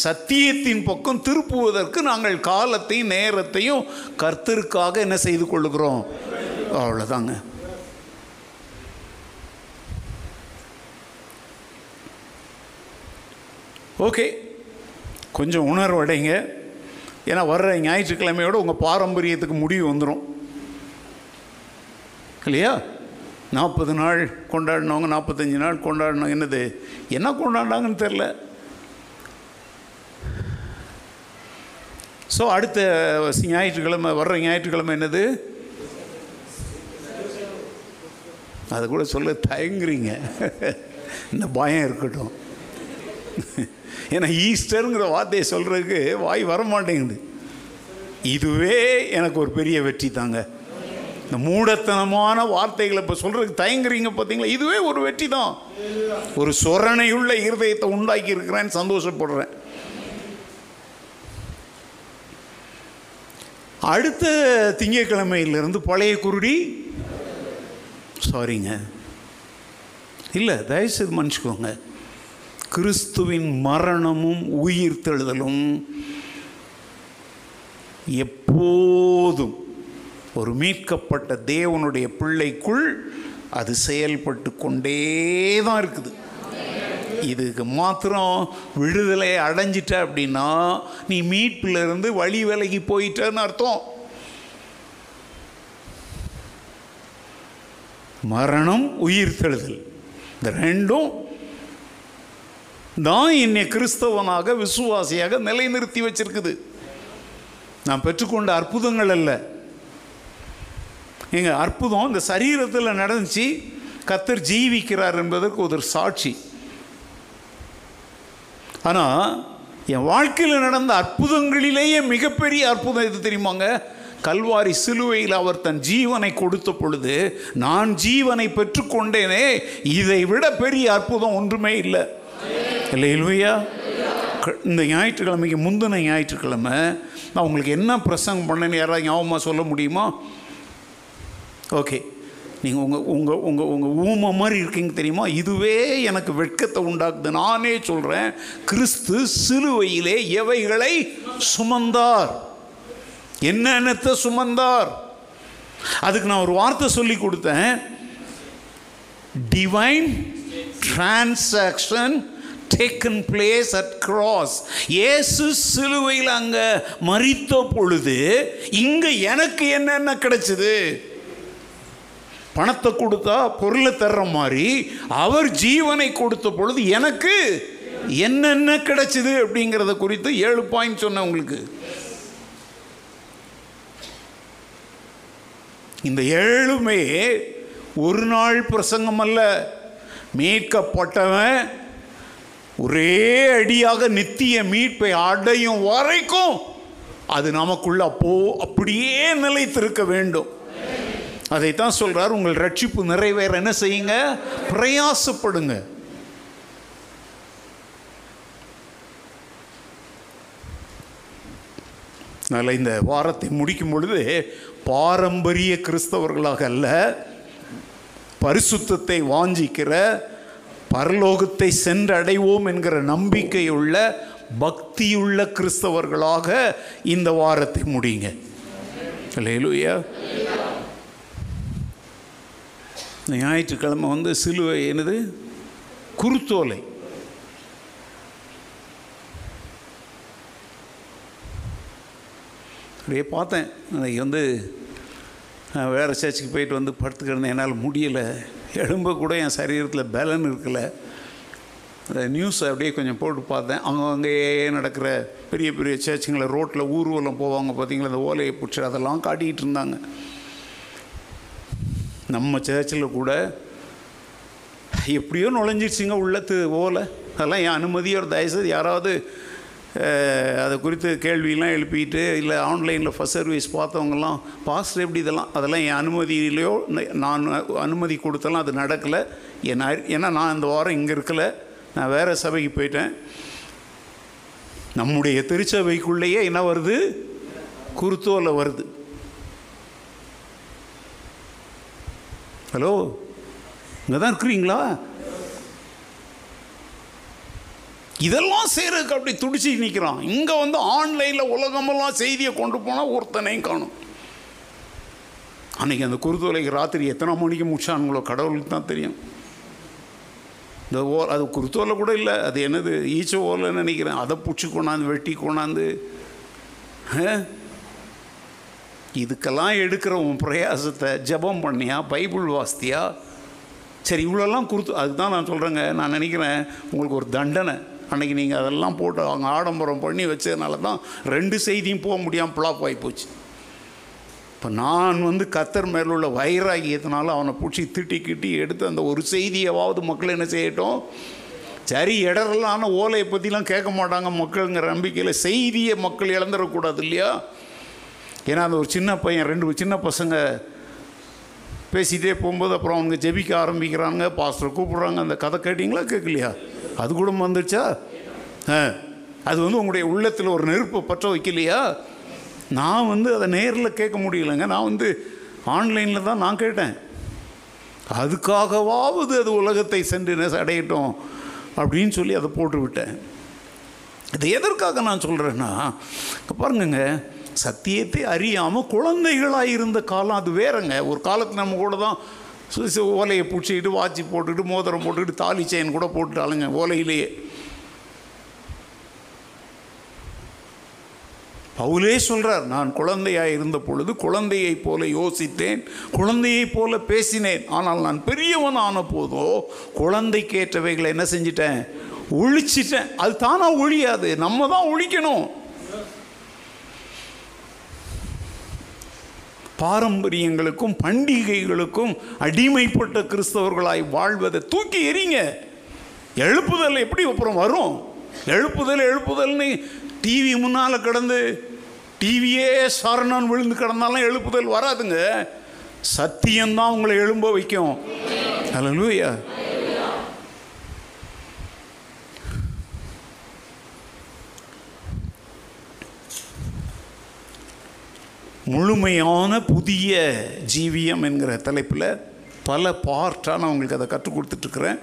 சத்தியத்தின் பக்கம் திருப்புவதற்கு நாங்கள் காலத்தையும் நேரத்தையும் கர்த்தருக்காக என்ன செய்து கொள்ளுகிறோம்? அவ்வளோதாங்க ஓகே. கொஞ்சம் உணர்வடைங்க. ஏன்னா வர்ற ஞாயிற்றுக்கிழமையோட உங்கள் பாரம்பரியத்துக்கு முடிவு வந்துடும் இல்லையா? நாற்பது நாள் கொண்டாடினவங்க நாற்பத்தஞ்சு நாள் கொண்டாடினவங்க என்னது என்ன கொண்டாடினாங்கன்னு தெரில ஸோ அடுத்த ஞாயிற்றுக்கிழமை வர்ற ஞாயிற்றுக்கிழமை என்னது? அது கூட சொல்ல தயங்குறீங்க. இந்த பயம் இருக்கட்டும். ஏன்னா ஈஸ்டருங்கிற வார்த்தையை சொல்கிறதுக்கு வாய் வர மாட்டேங்குது இதுவே எனக்கு ஒரு பெரிய வெற்றி தாங்க. இந்த மூடத்தனமான வார்த்தைகளை இப்போ சொல்கிறதுக்கு தயங்குறீங்க பார்த்தீங்களா இதுவே ஒரு வெற்றி தான். ஒரு சொரணையுள்ள இருதயத்தை உண்டாக்கி இருக்கிறேன்னு சந்தோஷப்படுறேன். அடுத்த திங்கட்கிழமையிலிருந்து பழைய குருடி. சாரிங்க இல்லை தயவுசெய்து மன்னிச்சுக்கோங்க. கிறிஸ்துவின் மரணமும் உயிர்த்தெழுதலும் எப்போதும் ஒரு மீட்கப்பட்ட தேவனுடைய பிள்ளைக்குள் அது செயல்பட்டு கொண்டே தான் இருக்குது. இதுக்கு மாத்திரம் விடுதலை அடைஞ்சிட்ட அப்படின்னா நீ மீட்பில் இருந்து வழி விலகி போயிட்டன்னு அர்த்தம். மரணம் உயிர்த்தெழுதல் இந்த ரெண்டும் தான் என்னை கிறிஸ்தவனாக விசுவாசியாக நிலைநிறுத்தி வச்சிருக்குது. நான் பெற்றுக்கொண்ட அற்புதங்கள் அல்ல. எங்கள் அற்புதம் இந்த சரீரத்தில் நடந்துச்சு கத்தர் ஜீவிக்கிறார் என்பதற்கு ஒரு சாட்சி. ஆனால் என் வாழ்க்கையில் நடந்த அற்புதங்களிலேயே மிகப்பெரிய அற்புதம் எது தெரியுமாங்க? கல்வாரி சிலுவையில் அவர் தன் ஜீவனை கொடுத்த பொழுது நான் ஜீவனை பெற்றுக்கொண்டேனே இதை விட பெரிய அற்புதம் ஒன்றுமே இல்லை. இல்லை இல்லையா இந்த ஞாயிற்றுக்கிழமைக்கு முந்தின ஞாயிற்றுக்கிழமை நான் உங்களுக்கு என்ன பிரசங்கம் பண்ணேன்னு யாராவது ஞாபகமாக சொல்ல முடியுமா? ஓகே நீங்கள் உங்கள் உங்கள் உங்கள் உங்கள் ஊமை மாதிரி இருக்கீங்க தெரியுமா? இதுவே எனக்கு வெட்கத்தை உண்டாக்குது. நானே சொல்கிறேன் கிறிஸ்து சிலுவையிலே எவைகளை சுமந்தார்? என்னென்னத்தை சுமந்தார்? அதுக்கு நான் ஒரு வார்த்தை சொல்லி கொடுத்தேன். Divine transaction taken place at cross Yesu சிலுவையில் அங்கே மறித்த பொழுது இங்கே எனக்கு என்னென்ன கிடைச்சது? பணத்தை கொடுத்தா பொருளை தர்ற மாதிரி அவர் ஜீவனை கொடுத்த பொழுது எனக்கு என்னென்ன கிடைச்சிது அப்படிங்கிறத குறித்து ஏழு பாயிண்ட் சொன்னேன் உங்களுக்கு. இந்த ஏழுமே ஒரு நாள் பிரசங்கம் அல்ல. மீட்கப்பட்டவன் ஒரே அடியாக நித்திய மீட்பை அடையும் வரைக்கும் அது நமக்குள்ள அப்போ அப்படியே நிலைத்திருக்க வேண்டும். அதைத்தான் சொல்றார் உங்கள் ரட்சிப்பு நிறைவேற என்ன செய்யுங்க? பிரயாசப்படுங்க. அதனால் இந்த வாரத்தை முடிக்கும் பொழுது பாரம்பரிய கிறிஸ்தவர்களாக அல்ல பரிசுத்தத்தை வாஞ்சிக்கிற பரலோகத்தை சென்றடைவோம் என்கிற நம்பிக்கையுள்ள பக்தியுள்ள கிறிஸ்தவர்களாக இந்த வாரத்தை முடியுங்க. இல்லையா ஞாயிற்றுக்கிழமை வந்து சிலுவை என்னது? குருத்தோலை. அப்படியே பார்த்தேன். அன்றைக்கி வந்து வேறு சர்ச்சுக்கு போயிட்டு வந்து படுத்துக்கிடந்தேன். என்னால் முடியலை. எலும்பு கூட என் சரீரத்தில் பலன் இருக்கல. அந்த நியூஸ் அப்படியே கொஞ்சம் போட்டு பார்த்தேன். அங்கங்கேயே நடக்கிற பெரிய பெரிய சர்ச்சுங்களை ரோட்டில் ஊர்வலம் போவாங்க பார்த்தீங்களா? அந்த ஓலையை பிடிச்சி அதெல்லாம் காட்டிக்கிட்டு இருந்தாங்க. நம்ம சர்ச்சில் கூட எப்படியோ நுழைஞ்சிடுச்சிங்க உள்ளத்து ஓலை. அதெல்லாம் என் அனுமதியோட தயவுசெய்து யாராவது அதை குறித்து கேள்வியெலாம் எழுப்பிட்டு இல்லை ஆன்லைனில் ஃபஸ்ட் சர்வீஸ் பார்த்தவங்கலாம் பாஸ்டர் எப்படி இதெல்லாம் அதெல்லாம் என் அனுமதியிலையோ நான் அனுமதி கொடுத்தலாம் அது நடக்கலை. என் ஏன்னா நான் இந்த வாரம் இங்கே இருக்கலை. நான் வேறு சபைக்கு போயிட்டேன். நம்முடைய திருச்சபைக்குள்ளேயே என்ன வருது? குருத்தோலை வருது. ஹலோ? இங்கே தான் இருக்கிறீங்களா? இதெல்லாம் செய்கிறதுக்கு அப்படி துடிச்சு நிற்கிறான் இங்கே வந்து ஆன்லைனில் உலகமெல்லாம் செய்தியை கொண்டு போனால் ஒருத்தனையும் காணும். அன்றைக்கி அந்த குருத்தோலைக்கு ராத்திரி எத்தனை மணிக்கு முடிச்சானுங்களோ கடவுளுக்கு தான் தெரியும். இந்த ஓ அது குருத்தோலை கூட இல்லை அது என்னது ஈச்ச ஓலைன்னு நினைக்கிறேன். அதை பிடிச்சி கொண்டாந்து வெட்டி கொண்டாந்து இதுக்கெல்லாம் எடுக்கிற உன் பிரயாசத்தை ஜபம் பண்ணியா பைபிள் வாஸ்தியா சரி இவ்வளோலாம் கொடுத்து அதுதான் நான் சொல்கிறேங்க நான் நினைக்கிறேன் உங்களுக்கு ஒரு தண்டனை. அன்றைக்கி நீங்கள் அதெல்லாம் போட்டு அவங்க ஆடம்பரம் பண்ணி வச்சதுனால தான் ரெண்டு செய்தியும் போக முடியாமல் ஃப்ளாப் ஆகி போச்சு. இப்போ நான் வந்து கத்தர் மேலுள்ள வைராகியத்தினால அவனை பிடிச்சி திட்டி கிட்டி எடுத்து அந்த ஒரு செய்தியாவது மக்கள் என்ன செய்யட்டும்? சரி இடரலான ஓலையை பற்றிலாம் கேட்க மாட்டாங்க மக்களுங்கிற நம்பிக்கையில் செய்தியை மக்கள் இழந்துடக்கூடாது இல்லையா? ஏன்னா அந்த ஒரு சின்ன பையன் ரெண்டு சின்ன பசங்க பேசிகிட்டே போகும்போது அப்புறம் அவங்க ஜெபிக்க ஆரம்பிக்கிறாங்க பாஸ்டர் கூப்பிட்றாங்க. அந்த கதை கேட்டிங்களா? கேட்கலையா? அது கூட வந்துடுச்சா ஆ. அது வந்து உங்களுடைய உள்ளத்தில் ஒரு நெருப்பை பற்ற வைக்கலையா? நான் வந்து அதை நேரில் கேட்க முடியலைங்க. நான் வந்து ஆன்லைனில் தான் நான் கேட்டேன். அதுக்காகவாவது அது உலகத்தை சென்று அடையட்டும் அப்படின்னு சொல்லி அதை போட்டு விட்டேன் இது எதற்காக நான் சொல்கிறேன்னா பாருங்கங்க சத்தியத்தை அறியாமல் குழந்தைகளாக இருந்த காலம் அது வேறங்க. ஒரு காலத்தில் நம்ம கூட தான் சு- சு- ஓலையை பிடிச்சிக்கிட்டு வாட்சி போட்டுக்கிட்டு மோதிரம் போட்டுக்கிட்டு தாலி செயின் கூட போட்டுட்டாளுங்க ஓலையிலேயே. பவுலே சொல்கிறார் நான் குழந்தையாக இருந்த பொழுது குழந்தையைப் போல யோசித்தேன் குழந்தையைப் போல பேசினேன். ஆனால் நான் பெரியவன் ஆன போதோ குழந்தைக்கேற்றவைகளை என்ன செஞ்சிட்டேன்? ஒழிச்சிட்டேன். அது தானா ஒழியாது. நம்ம தான் ஒழிக்கணும். பாரம்பரியங்களுக்கும் பண்டிகைகளுக்கும் அடிமைப்பட்ட கிறிஸ்தவர்களாய் வாழ்வதை தூக்கி எறிங்க. எழுப்புதல் எப்படி அப்புறம் வரும்? எழுப்புதல் எழுப்புதல்னு டிவி முன்னால் கிடந்து டிவியே சரணன் விழுந்து கிடந்தாலும் எழுப்புதல் வராதுங்க. சத்தியம்தான் உங்களை எழும்ப வைக்கும். அல்லேலூயா முழுமையான புதிய ஜீவியம் என்கிற தலைப்பில் பல பார்ட்டாக நான் உங்களுக்கு அதை கற்றுக் கொடுத்துட்ருக்குறேன்.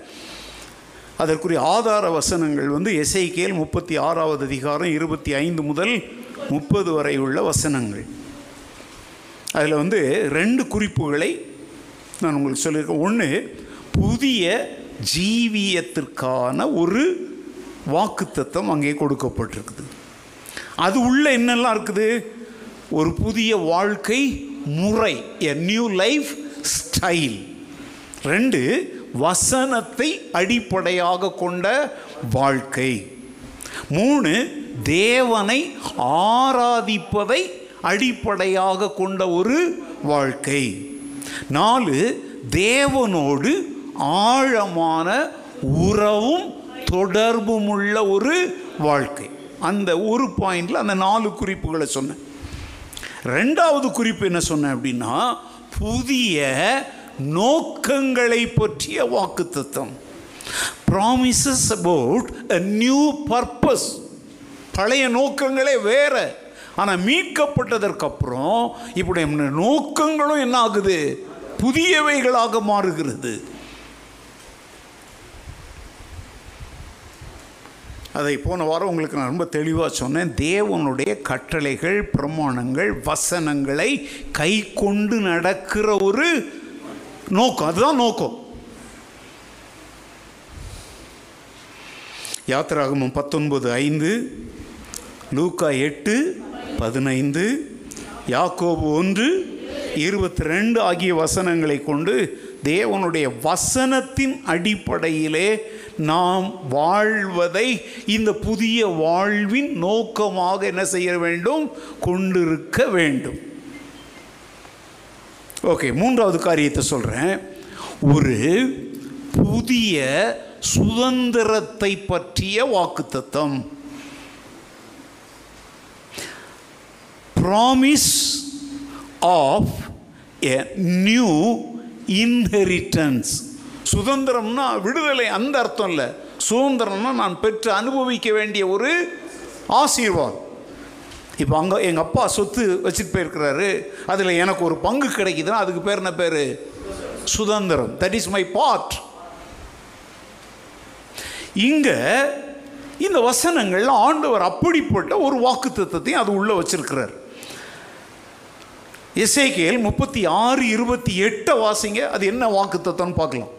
அதற்குரிய ஆதார வசனங்கள் வந்து எஸ்ஐகேல் முப்பத்தி ஆறாவது அதிகாரம் இருபத்தி ஐந்து முதல் முப்பது வரை உள்ள வசனங்கள். அதில் வந்து ரெண்டு குறிப்புகளை நான் உங்களுக்கு சொல்லியிருக்கேன். ஒன்று புதிய ஜீவியத்திற்கான ஒரு வாக்குத்தத்தம் அங்கே கொடுக்கப்பட்டிருக்குது. அது உள்ள என்னெல்லாம் இருக்குது? ஒரு புதிய வாழ்க்கை முறை எ நியூ லைஃப் ஸ்டைல் ரெண்டு வசனத்தை அடிப்படையாக கொண்ட வாழ்க்கை. மூணு தேவனை ஆராதிப்பதை அடிப்படையாக கொண்ட ஒரு வாழ்க்கை. நாலு தேவனோடு ஆழமான உறவும் தொடர்பும் உள்ள ஒரு வாழ்க்கை. அந்த ஒரு பாயிண்டில் அந்த நாலு குறிப்புகளை சொன்னேன். ரெண்டாவது குறிப்பு என்ன சொன்னேன் அப்படின்னா புதிய நோக்கங்களை பற்றிய வாக்குத்தத்தம். Promises about a new purpose பழைய நோக்கங்களே வேற. ஆனால் மீட்கப்பட்டதற்கப்புறம் இப்படி நோக்கங்களும் என்ன ஆகுது? புதியவைகளாக மாறுகிறது. அதை போன வாரம் உங்களுக்கு நான் ரொம்ப தெளிவாக சொன்னேன். தேவனுடைய கட்டளைகள் பிரமாணங்கள் வசனங்களை கை கொண்டு நடக்கிற ஒரு நோக்கம். அதுதான் நோக்கம். யாத்திராகமம் பத்தொன்பது ஐந்து லூக்கா எட்டு பதினைந்து யாக்கோபு ஒன்று இருபத்தி ரெண்டு ஆகிய வசனங்களை கொண்டு தேவனுடைய வசனத்தின் அடிப்படையிலே நாம் வாழ்வதை இந்த புதிய வாழ்வின் நோக்கமாக என்ன செய்ய வேண்டும்? கொண்டிருக்க வேண்டும். ஓகே மூன்றாவது காரியத்தை சொல்கிறேன் ஒரு புதிய சுதந்திரத்தை பற்றிய வாக்குத்தத்தம். Promise of a new inheritance சுதந்திரம்னா விடுதலை அந்த அர்த்தம் இல்லை. சுதந்திரம்னா நான் பெற்று அனுபவிக்க வேண்டிய ஒரு ஆசீர்வாதம். இப்போ அங்கே எங்கள் அப்பா சொத்து வச்சுட்டு போயிருக்கிறாரு. அதில் எனக்கு ஒரு பங்கு கிடைக்குதுன்னா அதுக்கு பேர் என்ன பேர்? சுதந்திரம். தட் இஸ் மை பார்ட் இங்கே இந்த வசனங்கள்ல ஆண்டவர் அப்படிப்பட்ட ஒரு வாக்குத்தத்தத்தையும் அது உள்ளே வச்சிருக்கிறார். எஸ்ஐகேல் முப்பத்தி ஆறு இருபத்தி எட்டை வாசிங்க அது என்ன வாக்குத்தத்தம்னு பார்க்கலாம்.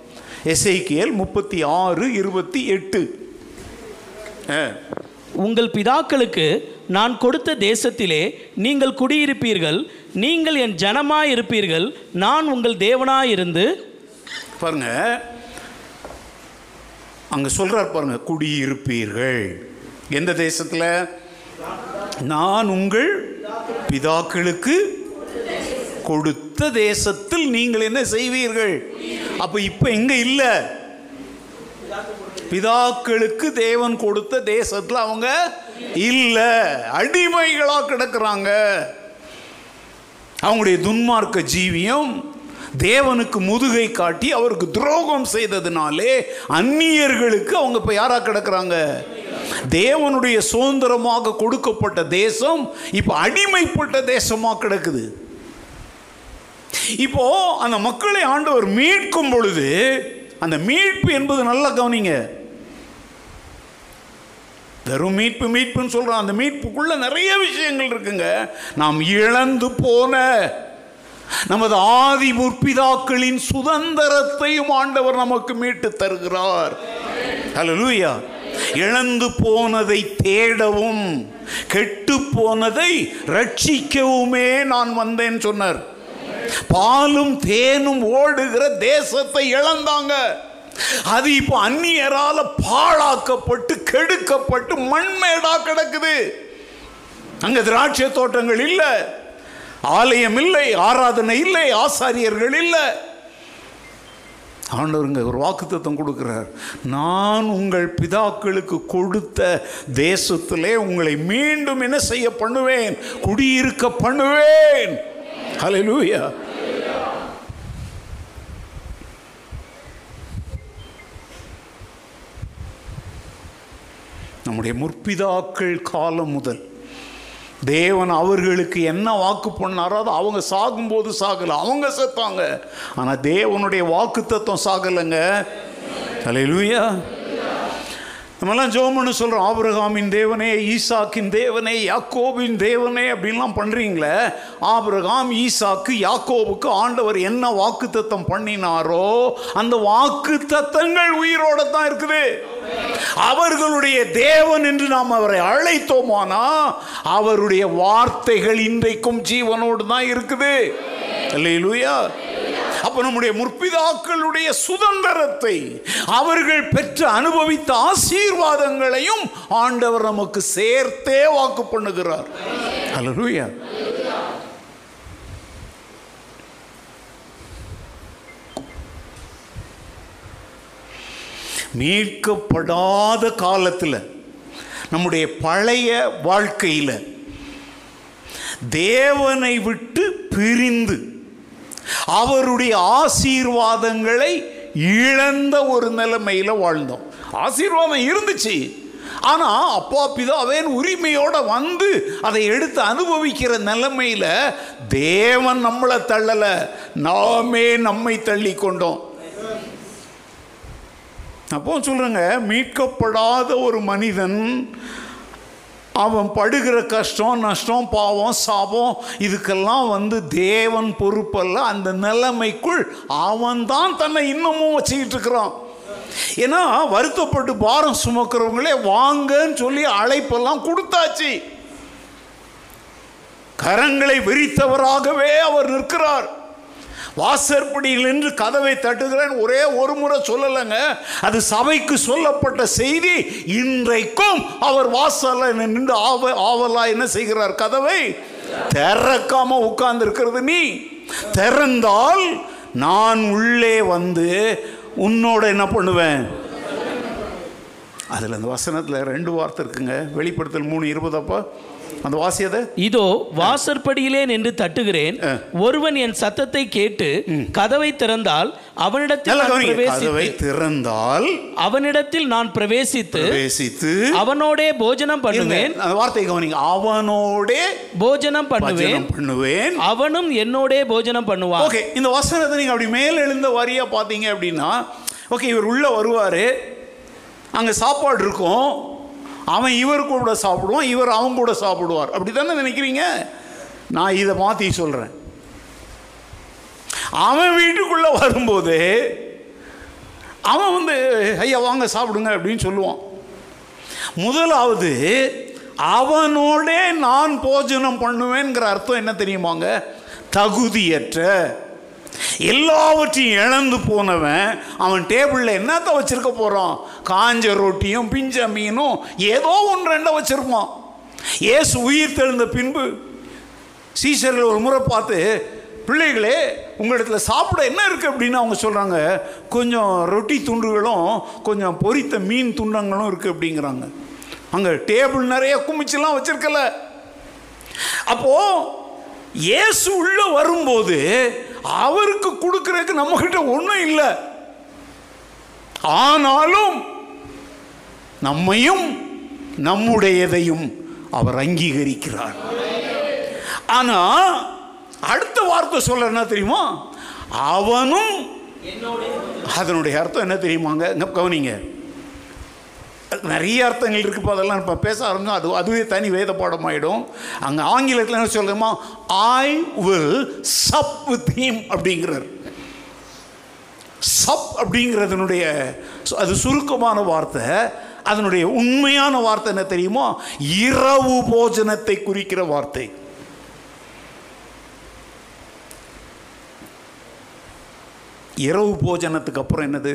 எஸ்ஐகேல் முப்பத்தி ஆறு இருபத்தி எட்டு. உங்கள் பிதாக்களுக்கு நான் கொடுத்த தேசத்திலே நீங்கள் குடியிருப்பீர்கள் நீங்கள் என் ஜனமாய் இருப்பீர்கள் நான் உங்கள் தேவனாய் இருந்து பாருங்க. அங்க சொல்றார் பாருங்க குடியிருப்பீர்கள். எந்த தேசத்தில்? நான் உங்கள் பிதாக்களுக்கு கொடுத்த தேசத்தில் நீங்கள் என்ன செய்வீர்கள்? அப்ப இப்ப எங்க இல்ல. பிதாக்களுக்கு தேவன் கொடுத்த தேசத்தில் அவங்க இல்ல. அடிமைகளா கிடக்குறாங்க. அவங்களுடைய துன்மார்க்க ஜீவியம் தேவனுக்கு முதுகை காட்டி அவருக்கு துரோகம் செய்ததுனாலே அந்நியர்களுக்கு அவங்க இப்போ யாரா கிடக்குறாங்க? தேவனுடைய சுதந்திரமாக கொடுக்கப்பட்ட தேசம் இப்போ அடிமைப்பட்ட தேசமாக கிடக்குது. இப்போ அந்த மக்களை ஆண்டவர் மீட்கும் பொழுது அந்த மீட்பு என்பது நல்லா கவனிங்க. வெறும் மீட்பு மீட்புன்னு சொல்கிறோம் அந்த மீட்புக்குள்ள நிறைய விஷயங்கள் இருக்குங்க. நாம் இழந்து போன நமது ஆதி முற்பிதாக்களின் சுதந்திரத்தையும் ஆண்டவர் நமக்கு மீட்டு தருகிறார். லூயா இழந்து போனதை தேடவும் கெட்டு போனதை ரட்சிக்கவுமே நான் வந்தேன் சொன்னார். பாலும் தேனும் ஓடுகிற தேசத்தை இழந்தாங்க. அது இப்போ அந்நியரால பாழாக்கப்பட்டு கெடுக்கப்பட்டு மண்மேடா கிடக்குது. அங்க திராட்சை தோட்டங்கள் இல்லை. ஆலயம் இல்லை ஆராதனை இல்லை ஆசாரியர்கள் இல்லை. ஆண்டவருங்க ஒரு வாக்குத்தத்தம் கொடுக்கிறார். நான் உங்கள் பிதாக்களுக்கு கொடுத்த தேசத்திலே உங்களை மீண்டும் என்ன செய்ய பண்ணுவேன்? குடியிருக்க பண்ணுவேன். ஹலலூயா நம்முடைய முற்பிதாக்கள் காலம் முதல் தேவன் அவர்களுக்கு என்ன வாக்கு பண்ணாரோ அது அவங்க சாகும்போது சாகலை. அவங்க செத்தாங்க. ஆனால் தேவனுடைய வாக்கு தத்துவம் சாகலைங்க. அலையிலூயா நம்மெல்லாம் ஜோமன்னு சொல்கிறோம் ஆபிரகாமின் தேவனே ஈசாக்கின் தேவனே யாக்கோபின் தேவனே அப்படின்லாம் பண்ணுறீங்களே ஆபிரகாம் ஈசாக்கு யாக்கோபுக்கு ஆண்டவர் என்ன வாக்கு தத்தம் பண்ணினாரோ அந்த வாக்கு தத்தங்கள் உயிரோட தான் இருக்குது. அவர்களுடைய தேவன் என்று நாம் அவரை அழைத்தோமானா அவருடைய வார்த்தைகள் இன்றைக்கும் ஜீவனோடு தான் இருக்குது. அல்லேலூயா. அப்போ நம்முடைய முற்பிதாக்களுடைய சுதந்திரத்தை அவர்கள் பெற்று அனுபவித்த ஆசீர்வாதங்களையும் ஆண்டவர் நமக்கு சேர்த்தே வாக்கு பண்ணுகிறார். அல்லேலூயா மீட்கப்படாத காலத்தில் நம்முடைய பழைய வாழ்க்கையில் தேவனை விட்டு பிரிந்து அவருடைய ஆசீர்வாதங்களை இழந்த ஒரு நிலைமையில் வாழ்ந்தோம். ஆசீர்வாதம் இருந்துச்சு. ஆனால் அப்பா பிதாவேன் உரிமையோட வந்து அதை எடுத்து அனுபவிக்கிற நிலைமையில் தேவன் நம்மளை தள்ளலை. நாமே நம்மை தள்ளி கொண்டோம். அப்போ சொல்கிறேங்க மீட்கப்படாத ஒரு மனிதன் அவன் படுகிற கஷ்டம் நஷ்டம் பாவம் சாபம் இதுக்கெல்லாம் வந்து தேவன் பொறுப்பல்ல. அந்த நிலைமைக்குள் அவன் தான் தன்னை இன்னமும் வச்சுக்கிட்டு இருக்கிறான். ஏன்னா வருத்தப்பட்டு பாரம் சுமக்கிறவங்களே வாங்கன்னு சொல்லி அழைப்பெல்லாம் கொடுத்தாச்சு. கரங்களை விரித்தவராகவே அவர் நிற்கிறார். வாசற்படியில் நின்று கதவை தட்டுகிறேன். ஒரே ஒரு முறை சொல்லலைங்க. அது சபைக்கு சொல்லப்பட்ட செய்தி. இன்றைக்கும் அவர் வாசல்ல நின்று ஆவ ஆவலா என்ன செய்கிறார்? கதவை திறக்காம உட்கார்ந்து இருக்கிறது நீ. திறந்தால் நான் உள்ளே வந்து உன்னோட என்ன பண்ணுவேன்? அதில் அந்த வசனத்தில் ரெண்டு வார்த்தை இருக்குங்க. வெளிப்படுத்தல் மூணு இருபதப்போ அந்த வாசியதை இதோ வாசற்படியிலே நின்று தட்டுகிறேன். ஒருவன் என் சத்தத்தை கேட்டு கதவை திறந்தால் அவனிடத்தில் கதவை திறந்தால் அவனிடத்தில் நான் பிரவேசித்து பிரவேசித்து அவனோடே போஜனம் பண்ணுவேன். அந்த வார்த்தையை கவனிங்க. அவனோடே போஜனம் பண்ணுவேன். பண்ணுவேன். அவனும் என்னோடே போஜனம் பண்ணுவான். ஓகே இந்த வசனத்தை நீங்க அப்படி மேல் எழுந்த வரியா பார்த்தீங்க அப்படின்னா ஓகே இவர் உள்ள வருவாரு. அங்க சாப்பாடு இருக்கும். அவன் இவர் கூட சாப்பிடுவான் இவர் அவன் கூட சாப்பிடுவார். அப்படி தானே நினைக்கிறீங்க? நான் இதை மாற்றி சொல்கிறேன் அவன் வீட்டுக்குள்ளே வரும்போது அவன் வந்து ஐயா வாங்க சாப்பிடுங்க அப்படின்னு சொல்லுவான். முதலாவது அவனோடே நான் போஜனம் பண்ணுவேங்கிற அர்த்தம் என்ன தெரியுமாங்க? தகுதியற்ற. எல்லாவற்றையும் இழந்து போனவன் அவன் டேபிளில் என்னத்த வச்சிருக்க போகிறான் காஞ்ச ரொட்டியும் பிஞ்ச மீனும் ஏதோ ஒன்று ரெண்டை வச்சிருப்பான். ஏசு உயிர் தெழுந்த பின்பு சீசர்கள் ஒரு முறை பார்த்து பிள்ளைகளே உங்களிடத்தில் சாப்பிட என்ன இருக்குது அப்படின்னு அவங்க சொல்கிறாங்க கொஞ்சம் ரொட்டி துண்டுகளும் கொஞ்சம் பொரித்த மீன் துண்டங்களும் இருக்குது அப்படிங்கிறாங்க. அங்கே டேபிள் நிறைய குமிச்செல்லாம் வச்சிருக்கல. அப்போது இயேசு உள்ளே வரும்போது அவருக்கு கொடுக்கறதுக்கு நம்மக்கிட்ட ஒன்றும் இல்லை. ஆனாலும் நம்மையும் நம்முடையதையும் அவர் அங்கீகரிக்கிறார். ஆனா அடுத்த வார்த்தை சொல்ல என்ன தெரியுமா? அவனும் அதனுடைய அர்த்தம் என்ன தெரியுமாங்க? கவனிங்க. அதுக்கு நிறைய அர்த்தங்கள் இருக்குப்போ அதெல்லாம் இப்போ பேச ஆரம்பிச்சோம். அது அதுவே தனி வேத பாடம் ஆகிடும் அங்கே ஆங்கிலத்தில் என்ன சொல்கிறோமா I will sup with him அப்படிங்கிறார். சப் அப்படிங்கிறதுனுடைய அது சுருக்கமான வார்த்தை. அதனுடைய உண்மையான வார்த்தை என்ன தெரியுமோ? இரவு போஜனத்தை குறிக்கிற வார்த்தை. இரவு போஜனத்துக்கு அப்புறம் என்னது?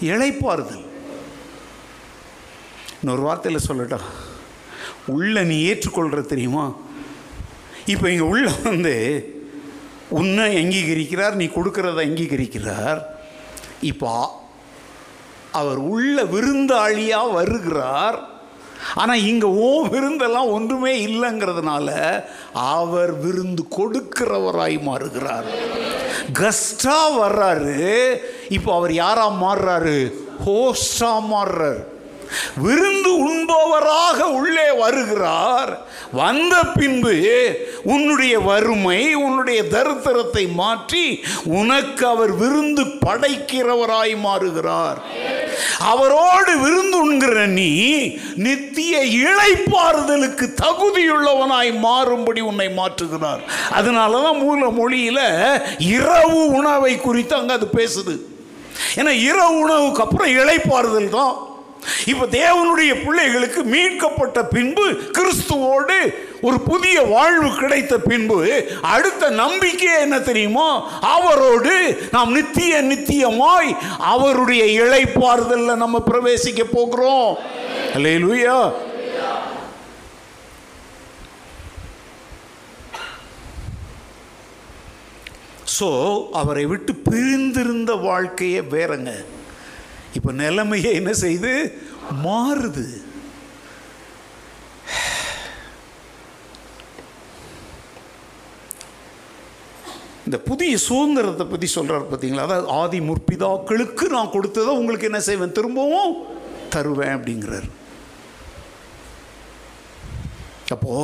இழைப்பாறுதல் இன்னொரு வார்த்தையில் சொல்லட்டா உள்ள நீ ஏற்றுக்கொள்கிற தெரியுமா? இப்போ இங்கே உள்ள வந்து உன்னை அங்கீகரிக்கிறார் நீ கொடுக்கறத அங்கீகரிக்கிறார். இப்போ அவர் உள்ள விருந்தாளியாக வருகிறார். ஆனால் இங்கே ஓ விருந்தெல்லாம் ஒன்றுமே இல்லைங்கிறதுனால அவர் விருந்து கொடுக்கிறவராய் மாறுகிறார். கஸ்டா வர்றாரு. இப்போ அவர் யாராக மாறுறாரு? ஹோஸ்டா மாறுறாரு. விருந்து உண்பவராக உள்ளே வருகிறார். வந்த பின்பு உன்னுடைய வறுமை உன்னுடைய தரித்திரத்தை மாற்றி உனக்கு அவர் விருந்து படைக்கிறவராய் மாறுகிறார். அவரோடு விருந்து உண்கிற நீ நித்திய இழைப்பாறுதலுக்கு தகுதியுள்ளவனாய் மாறும்படி உன்னை மாற்றுகிறார். அதனால தான் மூல மொழியில் இரவு உணவை குறித்து அங்கே அது பேசுது. ஏன்னா இரவு உணவுக்கு அப்புறம் இழைப்பாறுதல் தான். இப்போ தேவனுடைய பிள்ளைகளுக்கு மீட்கப்பட்ட பின்பு கிறிஸ்துவோடு ஒரு புதிய வாழ்வு கிடைத்த பின்பு அடுத்த நம்பிக்கை என்ன தெரியுமோ? அவரோடு நாம் நித்திய நித்தியமாய் அவருடைய இழைப்பாறுதலில் நம்ம பிரவேசிக்க போகிறோம். அல்லேலூயா. ஸோ அவரை விட்டு பிரிந்திருந்த வாழ்க்கையே வேறங்க. இப்போ நிலைமையை என்ன செய்து? மாறுது. இந்த புதிய சுதந்திரத்தை பற்றி சொல்கிறார் பார்த்தீங்களா அதாவது ஆதி முற்பிதாக்களுக்கு நான் கொடுத்ததை உங்களுக்கு என்ன செய்வேன்? திரும்பவும் தருவேன் அப்படிங்கிறார். அப்போ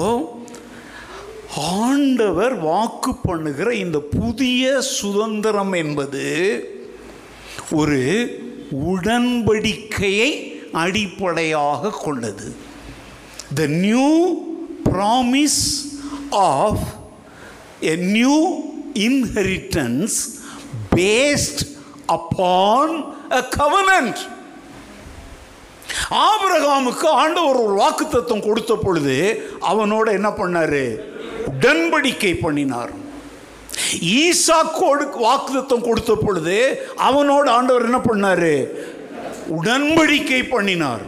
ஆண்டவர் வாக்கு பண்ணுகிற இந்த புதிய சுதந்திரம் என்பது ஒரு உடன்படிக்கையை அடிப்படையாக கொண்டது. The new promise of a new inheritance based upon a covenant ஆபிரகாமுக்கு ஆண்டவர் ஒரு வாக்கு தத்துவம் கொடுத்த பொழுது அவனோட என்ன பண்ணாரு? உடன்படிக்கை பண்ணினார். ஈசாக்கோடு வாக்குத்தம் கொடுத்த பொழுது அவனோடு ஆண்டவர் என்ன பண்ணாரு? உடன்படிக்கை பண்ணினார்.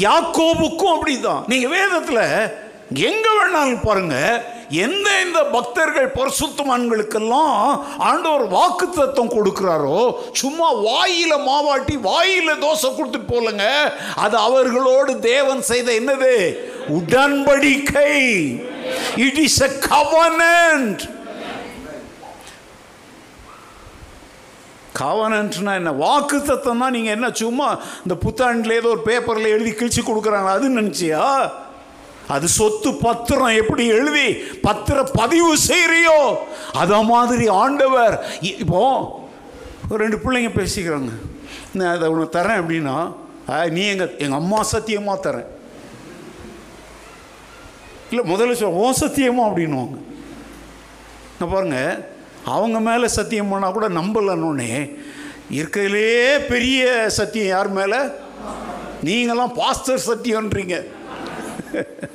யாக்கோபுக்கும் அப்படிதான். நீங்க வேதத்தில் எங்க வேணாலும் பாருங்க எந்த எந்த பக்தர்கள் பரிசுத்தமான்களுக்கெல்லாம் ஆண்டவர் வாக்கு தத்துவம் கொடுக்கிறாரோ சும்மா வாயில மாவாட்டி வாயில தோசை கொடுத்துட்டு போலங்க. அது அவர்களோடு தேவன் செய்த என்னது? உடன்படிக்கை. இட் இஸ் அ கவனன்ட் கவனன்ட்னா என்ன? வாக்கு தான் நீங்கள் என்ன சும்மா இந்த புத்தாண்டில் ஏதோ ஒரு பேப்பரில் எழுதி கிழிச்சு கொடுக்குறாங்க அதுன்னு நினச்சியா? அது சொத்து பத்திரம் எப்படி எழுதி பத்திர பதிவு செய்கிறியோ அத மாதிரி ஆண்டவர் இப்போ ஒரு ரெண்டு பிள்ளைங்க பேசிக்கிறாங்க. நான் அதை உனக்கு தரேன் அப்படின்னா நீ எங்கள் எங்கள் அம்மா சத்தியமாக தரேன் இல்லை முதல்ல சொல் ஓ சத்தியமாக அப்படின்னுவாங்க. நான் பாருங்கள் அவங்க மேலே சத்தியம் பண்ணால் கூட நம்பலன்னொன்னே இருக்கிறதுலே பெரிய சத்தியம் யார் மேலே? நீங்களாம் பாஸ்டர் சத்தியம்ன்றீங்க.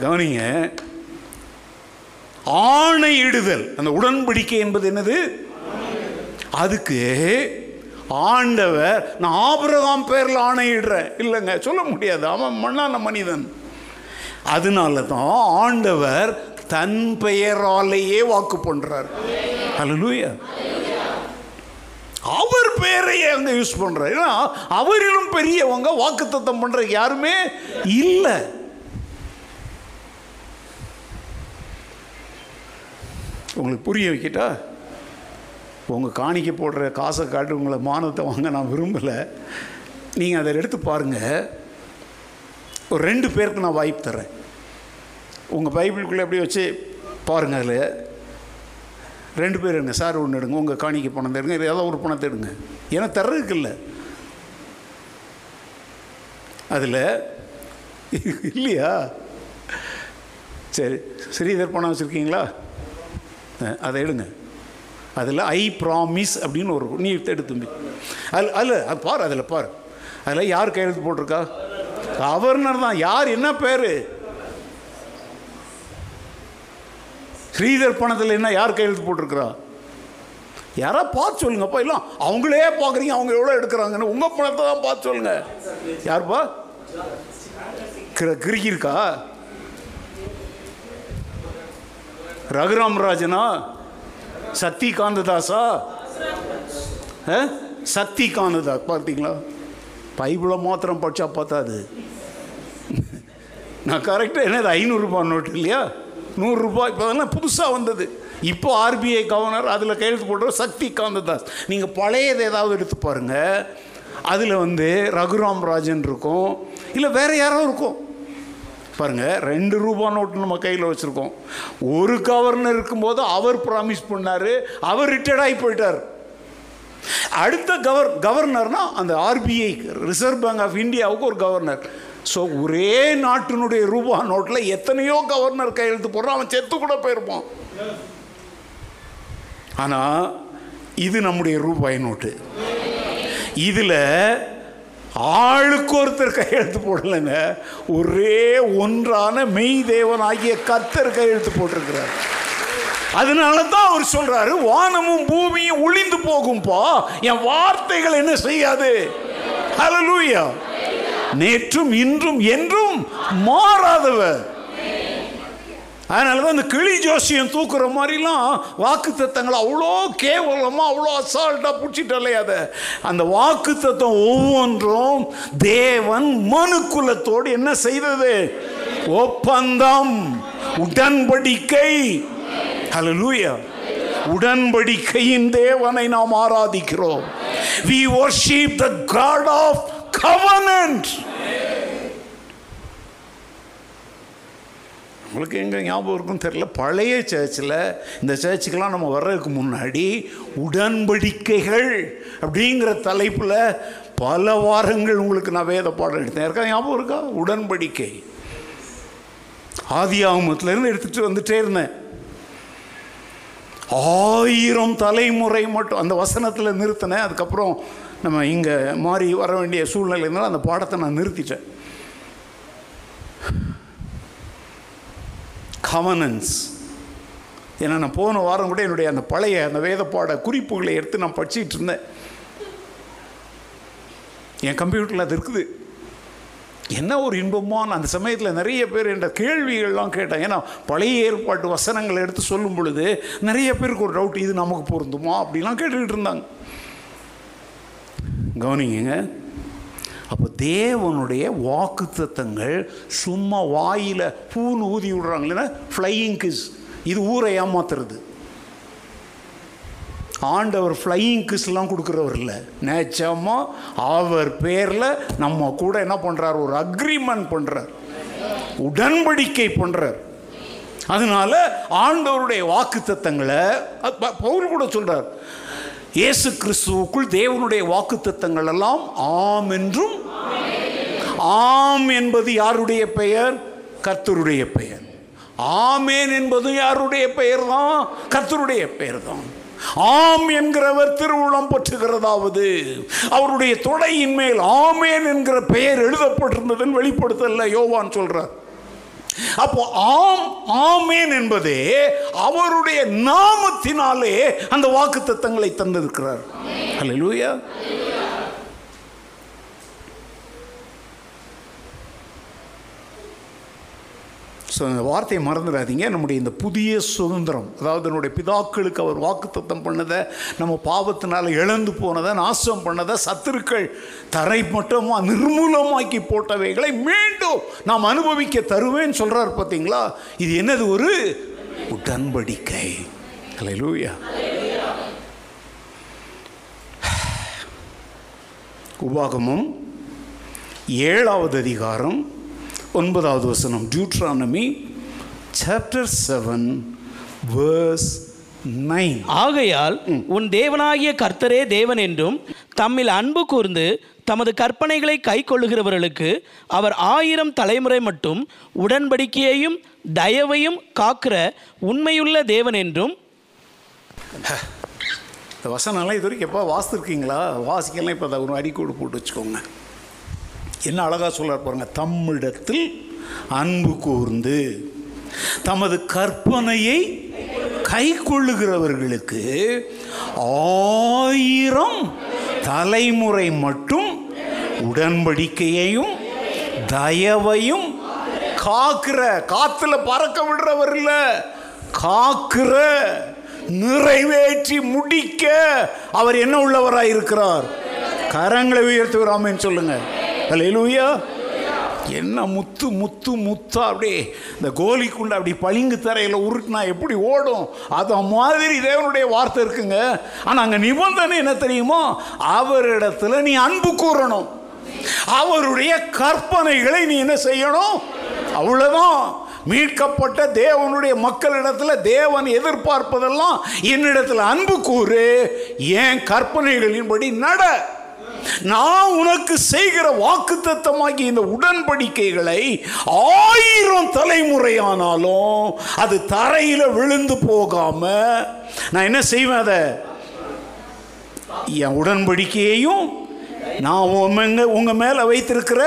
கவனிங்க ஆணையிடுதல் அந்த உடன்படிக்கை என்பது என்னது? அதுக்கு ஆண்டவர் நான் ஆபரகாம் பேரில் ஆணையிடுறேன் இல்லைங்க சொல்ல முடியாது அவன் மண்ணான மனிதன். அதனால தான் ஆண்டவர் தன் பெயராலேயே வாக்கு பண்றார். ஹalleluya அவர் பெயரையே அங்க யூஸ் பண்றார். ஏன்னா அவரிலும் பெரியவங்க வாக்குத்தத்தம் பண்ற யாருமே இல்லை. உங்களுக்கு புரிய வைக்கிட்டா? உங்கள் காணிக்க போடுற காசை காட்டு உங்களை மானத்தை வாங்க நான் விரும்பலை. நீங்கள் அதை எடுத்து பாருங்கள் ஒரு ரெண்டு பேருக்கு நான் வாய்ப்பு தரேன் உங்கள் பைபிளுக்குள்ளே அப்படியே வச்சு பாருங்கள் அதில். ரெண்டு பேர் எடுங்க சார் ஒன்று எடுங்க உங்கள் காணிக்கு பணம் தேடுங்க இல்லை ஏதோ ஒரு பணத்தை எடுங்க. ஏன்னா தர்றதுக்கு இல்லை அதில் இல்லையா? சரி ஸ்ரீதர் பணம் வச்சுருக்கீங்களா? அதை எடுங்க. அதில் ஐ ப்ராமிஸ் அப்படின்னு ஒரு நீ எடுத்து தம்பி. அதில் அதில் அது பாரு அதில் பாரு. அதில் யார் கையெழுத்து போட்டிருக்கா? கவர்னர் தான். யார் என்ன பேர்? ஸ்ரீதர் பணத்தில் என்ன யார் கையெழுத்து போட்டிருக்கிறா? யாரா பார்த்து சொல்லுங்கப்பா இல்லை அவங்களே பார்க்குறீங்க. அவங்க எவ்வளோ எடுக்கிறாங்கன்னு உங்கள் பணத்தை தான் பார்த்து சொல்லுங்க. யாருப்பா? கிர கிறுக்கி இருக்கா ரகுராம் ராஜனா சக்தி காந்ததாசா ஆ? சக்தி காந்ததாஸ் பார்த்தீங்களா? பைபிளை மாத்திரம் படிச்சா பார்த்தாது நான் கரெக்டாக என்னது ஐநூறுரூபா நோட்டு இல்லையா? நூறுரூபா இப்போ அதெல்லாம் புதுசாக வந்தது. இப்போ ஆர்பிஐ கவர்னர் அதில் கையெழுத்து போடுற சக்தி காந்ததாஸ். நீங்கள் பழையது ஏதாவது எடுத்து பாருங்கள் அதில் வந்து ரகுராம் ராஜன் இருக்கும். இல்லை வேறு யாரோ இருக்கும். பாருங்கள் ரெண்டு ரூபா நோட்டு நம்ம கையில் வச்சுருக்கோம். ஒரு கவர்னர் இருக்கும்போது அவர் ப்ராமிஸ் பண்ணார் அவர் ரிட்டையர்ட் ஆகி போயிட்டார். அடுத்த கவர் கவர்னர்னால் அந்த ஆர்பிஐ ரிசர்வ் பேங்க் ஆஃப் இந்தியாவுக்கு ஒரு கவர்னர் ஸோ ஒரே நாட்டினுடைய ரூபா நோட்டில் எத்தனையோ கவர்னர் கையெழுத்து போடுறான். அவன் செத்து கூட போயிருப்பான். ஆனால் இது நம்முடைய ரூபாய் நோட்டு. இதில் ஆளுக்கு ஒருத்தர் கையெழுத்து போடலைங்க. ஒரே ஒன்றான மெய் தேவன் ஆகிய கத்தர் கையெழுத்து போட்டிருக்கிறார். அதனால தான் அவர் சொல்றாரு வானமும் பூமியும் ஒளிந்து போகும்பா. என் வார்த்தைகள் என்ன செய்யாது? ஹalleluya நேற்றும் இன்றும் என்றும் மாறாதவர். அதனால தான் இந்த கிளி ஜோசியம் தூக்குற மாதிரிலாம் வாக்கு தத்தங்களை அவ்வளோ கேவலமாக அவ்வளோ அசால்ட்டாக பிடிச்சிட்டலே அதை. அந்த வாக்கு தத்தம் ஒவ்வொன்றும் தேவன் மனுக்குலத்தோடு என்ன செய்தது? ஒப்பந்தம் உடன்படிக்கை. லூயா உடன்படிக்கையின் தேவனை நாம் ஆராதிக்கிறோம். We worship the God of covenant. உங்களுக்கு எங்கே ஞாபகம் இருக்கும் தெரியல. பழைய சர்ச்சில் இந்த சேர்ச்சுக்கெல்லாம் நம்ம வர்றதுக்கு முன்னாடி உடன்படிக்கைகள் அப்படிங்கிற தலைப்பில் பல வாரங்கள் உங்களுக்கு நான் வேத பாடம் எடுத்தேன். இருக்கா? ஞாபகம் இருக்கா? உடன்படிக்கை. ஆதி ஆகமத்துலேருந்து எடுத்துகிட்டு வந்துட்டே இருந்தேன். ஆயிரம் தலைமுறை மட்டும் அந்த வசனத்தில் நிறுத்தினேன். அதுக்கப்புறம் நம்ம இங்கே மாறி வர வேண்டிய சூழ்நிலை இருந்தாலும் அந்த பாடத்தை நான் நிறுத்திட்டேன். கவனன்ஸ் ஏன்னா நான் போன வாரம் கூட என்னுடைய அந்த பழைய அந்த வேதப்பாட குறிப்புகளை எடுத்து நான் படிச்சுட்டு இருந்தேன். என் கம்ப்யூட்டரில் அது இருக்குது. என்ன ஒரு இன்பமான அந்த சமயத்தில் நிறைய பேர் என்ற கேள்விகள்லாம் கேட்டேன். ஏன்னா பழைய ஏற்பாட்டு வசனங்களை எடுத்து சொல்லும் பொழுது நிறைய பேருக்கு ஒரு டவுட் இது நமக்கு பொருந்துமா? அப்படிலாம் கேட்டுக்கிட்டு இருந்தாங்க. கவனிங்க அப்போ தேவனுடைய வாக்குத்தத்தங்கள் சும்மா வாயில் பூன்னு ஊதி விடுறாங்களேன்னா ஃப்ளையிங் கிஸ் இது ஊரை ஏமாத்துறது. ஆண்டவர் ஃப்ளையிங் கிஸ்லாம் கொடுக்குறவர் இல்லை. நேச்சமாக அவர் பேரில் நம்ம கூட என்ன பண்ணுறார் ஒரு அக்ரிமெண்ட் பண்ணுறார் உடன்படிக்கை பண்ணுறார் அதனால ஆண்டவருடைய வாக்குத்தத்தங்களை தத்தங்களை பவுல் கூட சொல்கிறார் இயேசு கிறிஸ்துவுக்குள் தேவனுடைய வாக்குத்தத்தங்கள் எல்லாம் ஆம் என்றும் ஆம் என்பது யாருடைய பெயர்? கர்த்தருடைய பெயர். ஆமேன் என்பது யாருடைய பெயர் தான் கர்த்தருடைய பெயர் தான் ஆம் என்கிறவர் திருவுளம் பற்றுகிறதாவது. அவருடைய தொடையின் மேல் ஆமேன் என்கிற பெயர் எழுதப்பட்டிருந்ததுன்னு வெளிப்படுத்தல யோவான் சொல்றார். அப்போ ஆம் ஆமேன் என்பதே அவருடைய நாமத்தினாலே அந்த வாக்கு தத்தங்களை தந்திருக்கிறார் அல்லேலூயா ஸோ அந்த வார்த்தையை மறந்துடாதீங்க. நம்முடைய இந்த புதிய சுதந்திரம் அதாவது நம்முடைய பிதாக்களுக்கு அவர் வாக்குத்தத்தம் பண்ணதை நம்ம பாவத்தினால் இழந்து போனதை நாசம் பண்ணதை சத்துருக்கள் தரை மட்டமாக நிர்மூலமாக்கி போட்டவைகளை மீண்டும் நாம் அனுபவிக்க தருவேன்னு சொல்கிறார் பார்த்தீங்களா இது என்னது ஒரு உடன்படிக்கை. அல்லேலூயா உபாகமும் ஏழாவது அதிகாரம் ஒன்பதாவது வசனம் Deuteronomy chapter seven verse nine ஆகையால் உன் தேவனாகிய கர்த்தரே தேவன் என்றும் தம்மில் அன்பு கூர்ந்து தமது கற்பனைகளை கை கொள்ளுகிறவர்களுக்கு அவர் ஆயிரம் தலைமுறை மட்டும் உடன்படிக்கையையும் தயவையும் காக்கிற உண்மையுள்ள தேவன் என்றும். இந்த வசனம்லாம் இது வரைக்கும் எப்போ வாசித்துருக்கீங்களா வாசிக்கலாம் இப்போ அதை ஒரு அடிக்கோடு போட்டு வச்சுக்கோங்க. என்ன அழகாக சொல்கிறார் பாருங்கள் தம்மிடத்தில் அன்பு கூர்ந்து தமது கற்பனையை கை கொள்ளுகிறவர்களுக்கு ஆயிரம் தலைமுறை மட்டும் உடன்படிக்கையையும் தயவையும் காக்கிற காத்துல பறக்க விடுறவர் இல்லை காக்கிற நிறைவேற்றி முடிக்க அவர் என்ன உள்ளவராக இருக்கிறார் கரங்களை உயர்த்துகிறாமேன்னு சொல்லுங்கள் அல்லேலூயா என்ன முத்து முத்து முத்தா அப்படியே இந்த கோலி அப்படி பளிங்கு தரையில் உருட்டினா எப்படி ஓடும்? அது மாதிரி தேவனுடைய வார்த்தை இருக்குங்க. ஆனால் அங்கே நிபந்தனை என்ன தெரியுமோ? அவரிடத்துல நீ அன்பு கூறணும். அவருடைய கற்பனைகளை நீ என்ன செய்யணும்? அவ்வளோதான் மீட்கப்பட்ட தேவனுடைய மக்களிடத்தில் தேவன் எதிர்பார்ப்பதெல்லாம் என்னிடத்தில் அன்பு கூறு. என் கற்பனைகளின்படி நட. நான் உனக்கு செய்கிற வாக்குத்தத்தமாகி இந்த உடன்படிக்கைகளை ஆயிரம் தலைமுறையானாலும் அது தரையில் விழுந்து போகாம நான் என்ன செய்வேன் அதை? என் உடன்படிக்கையையும் நான் உங்க உங்க மேல வைத்திருக்கிற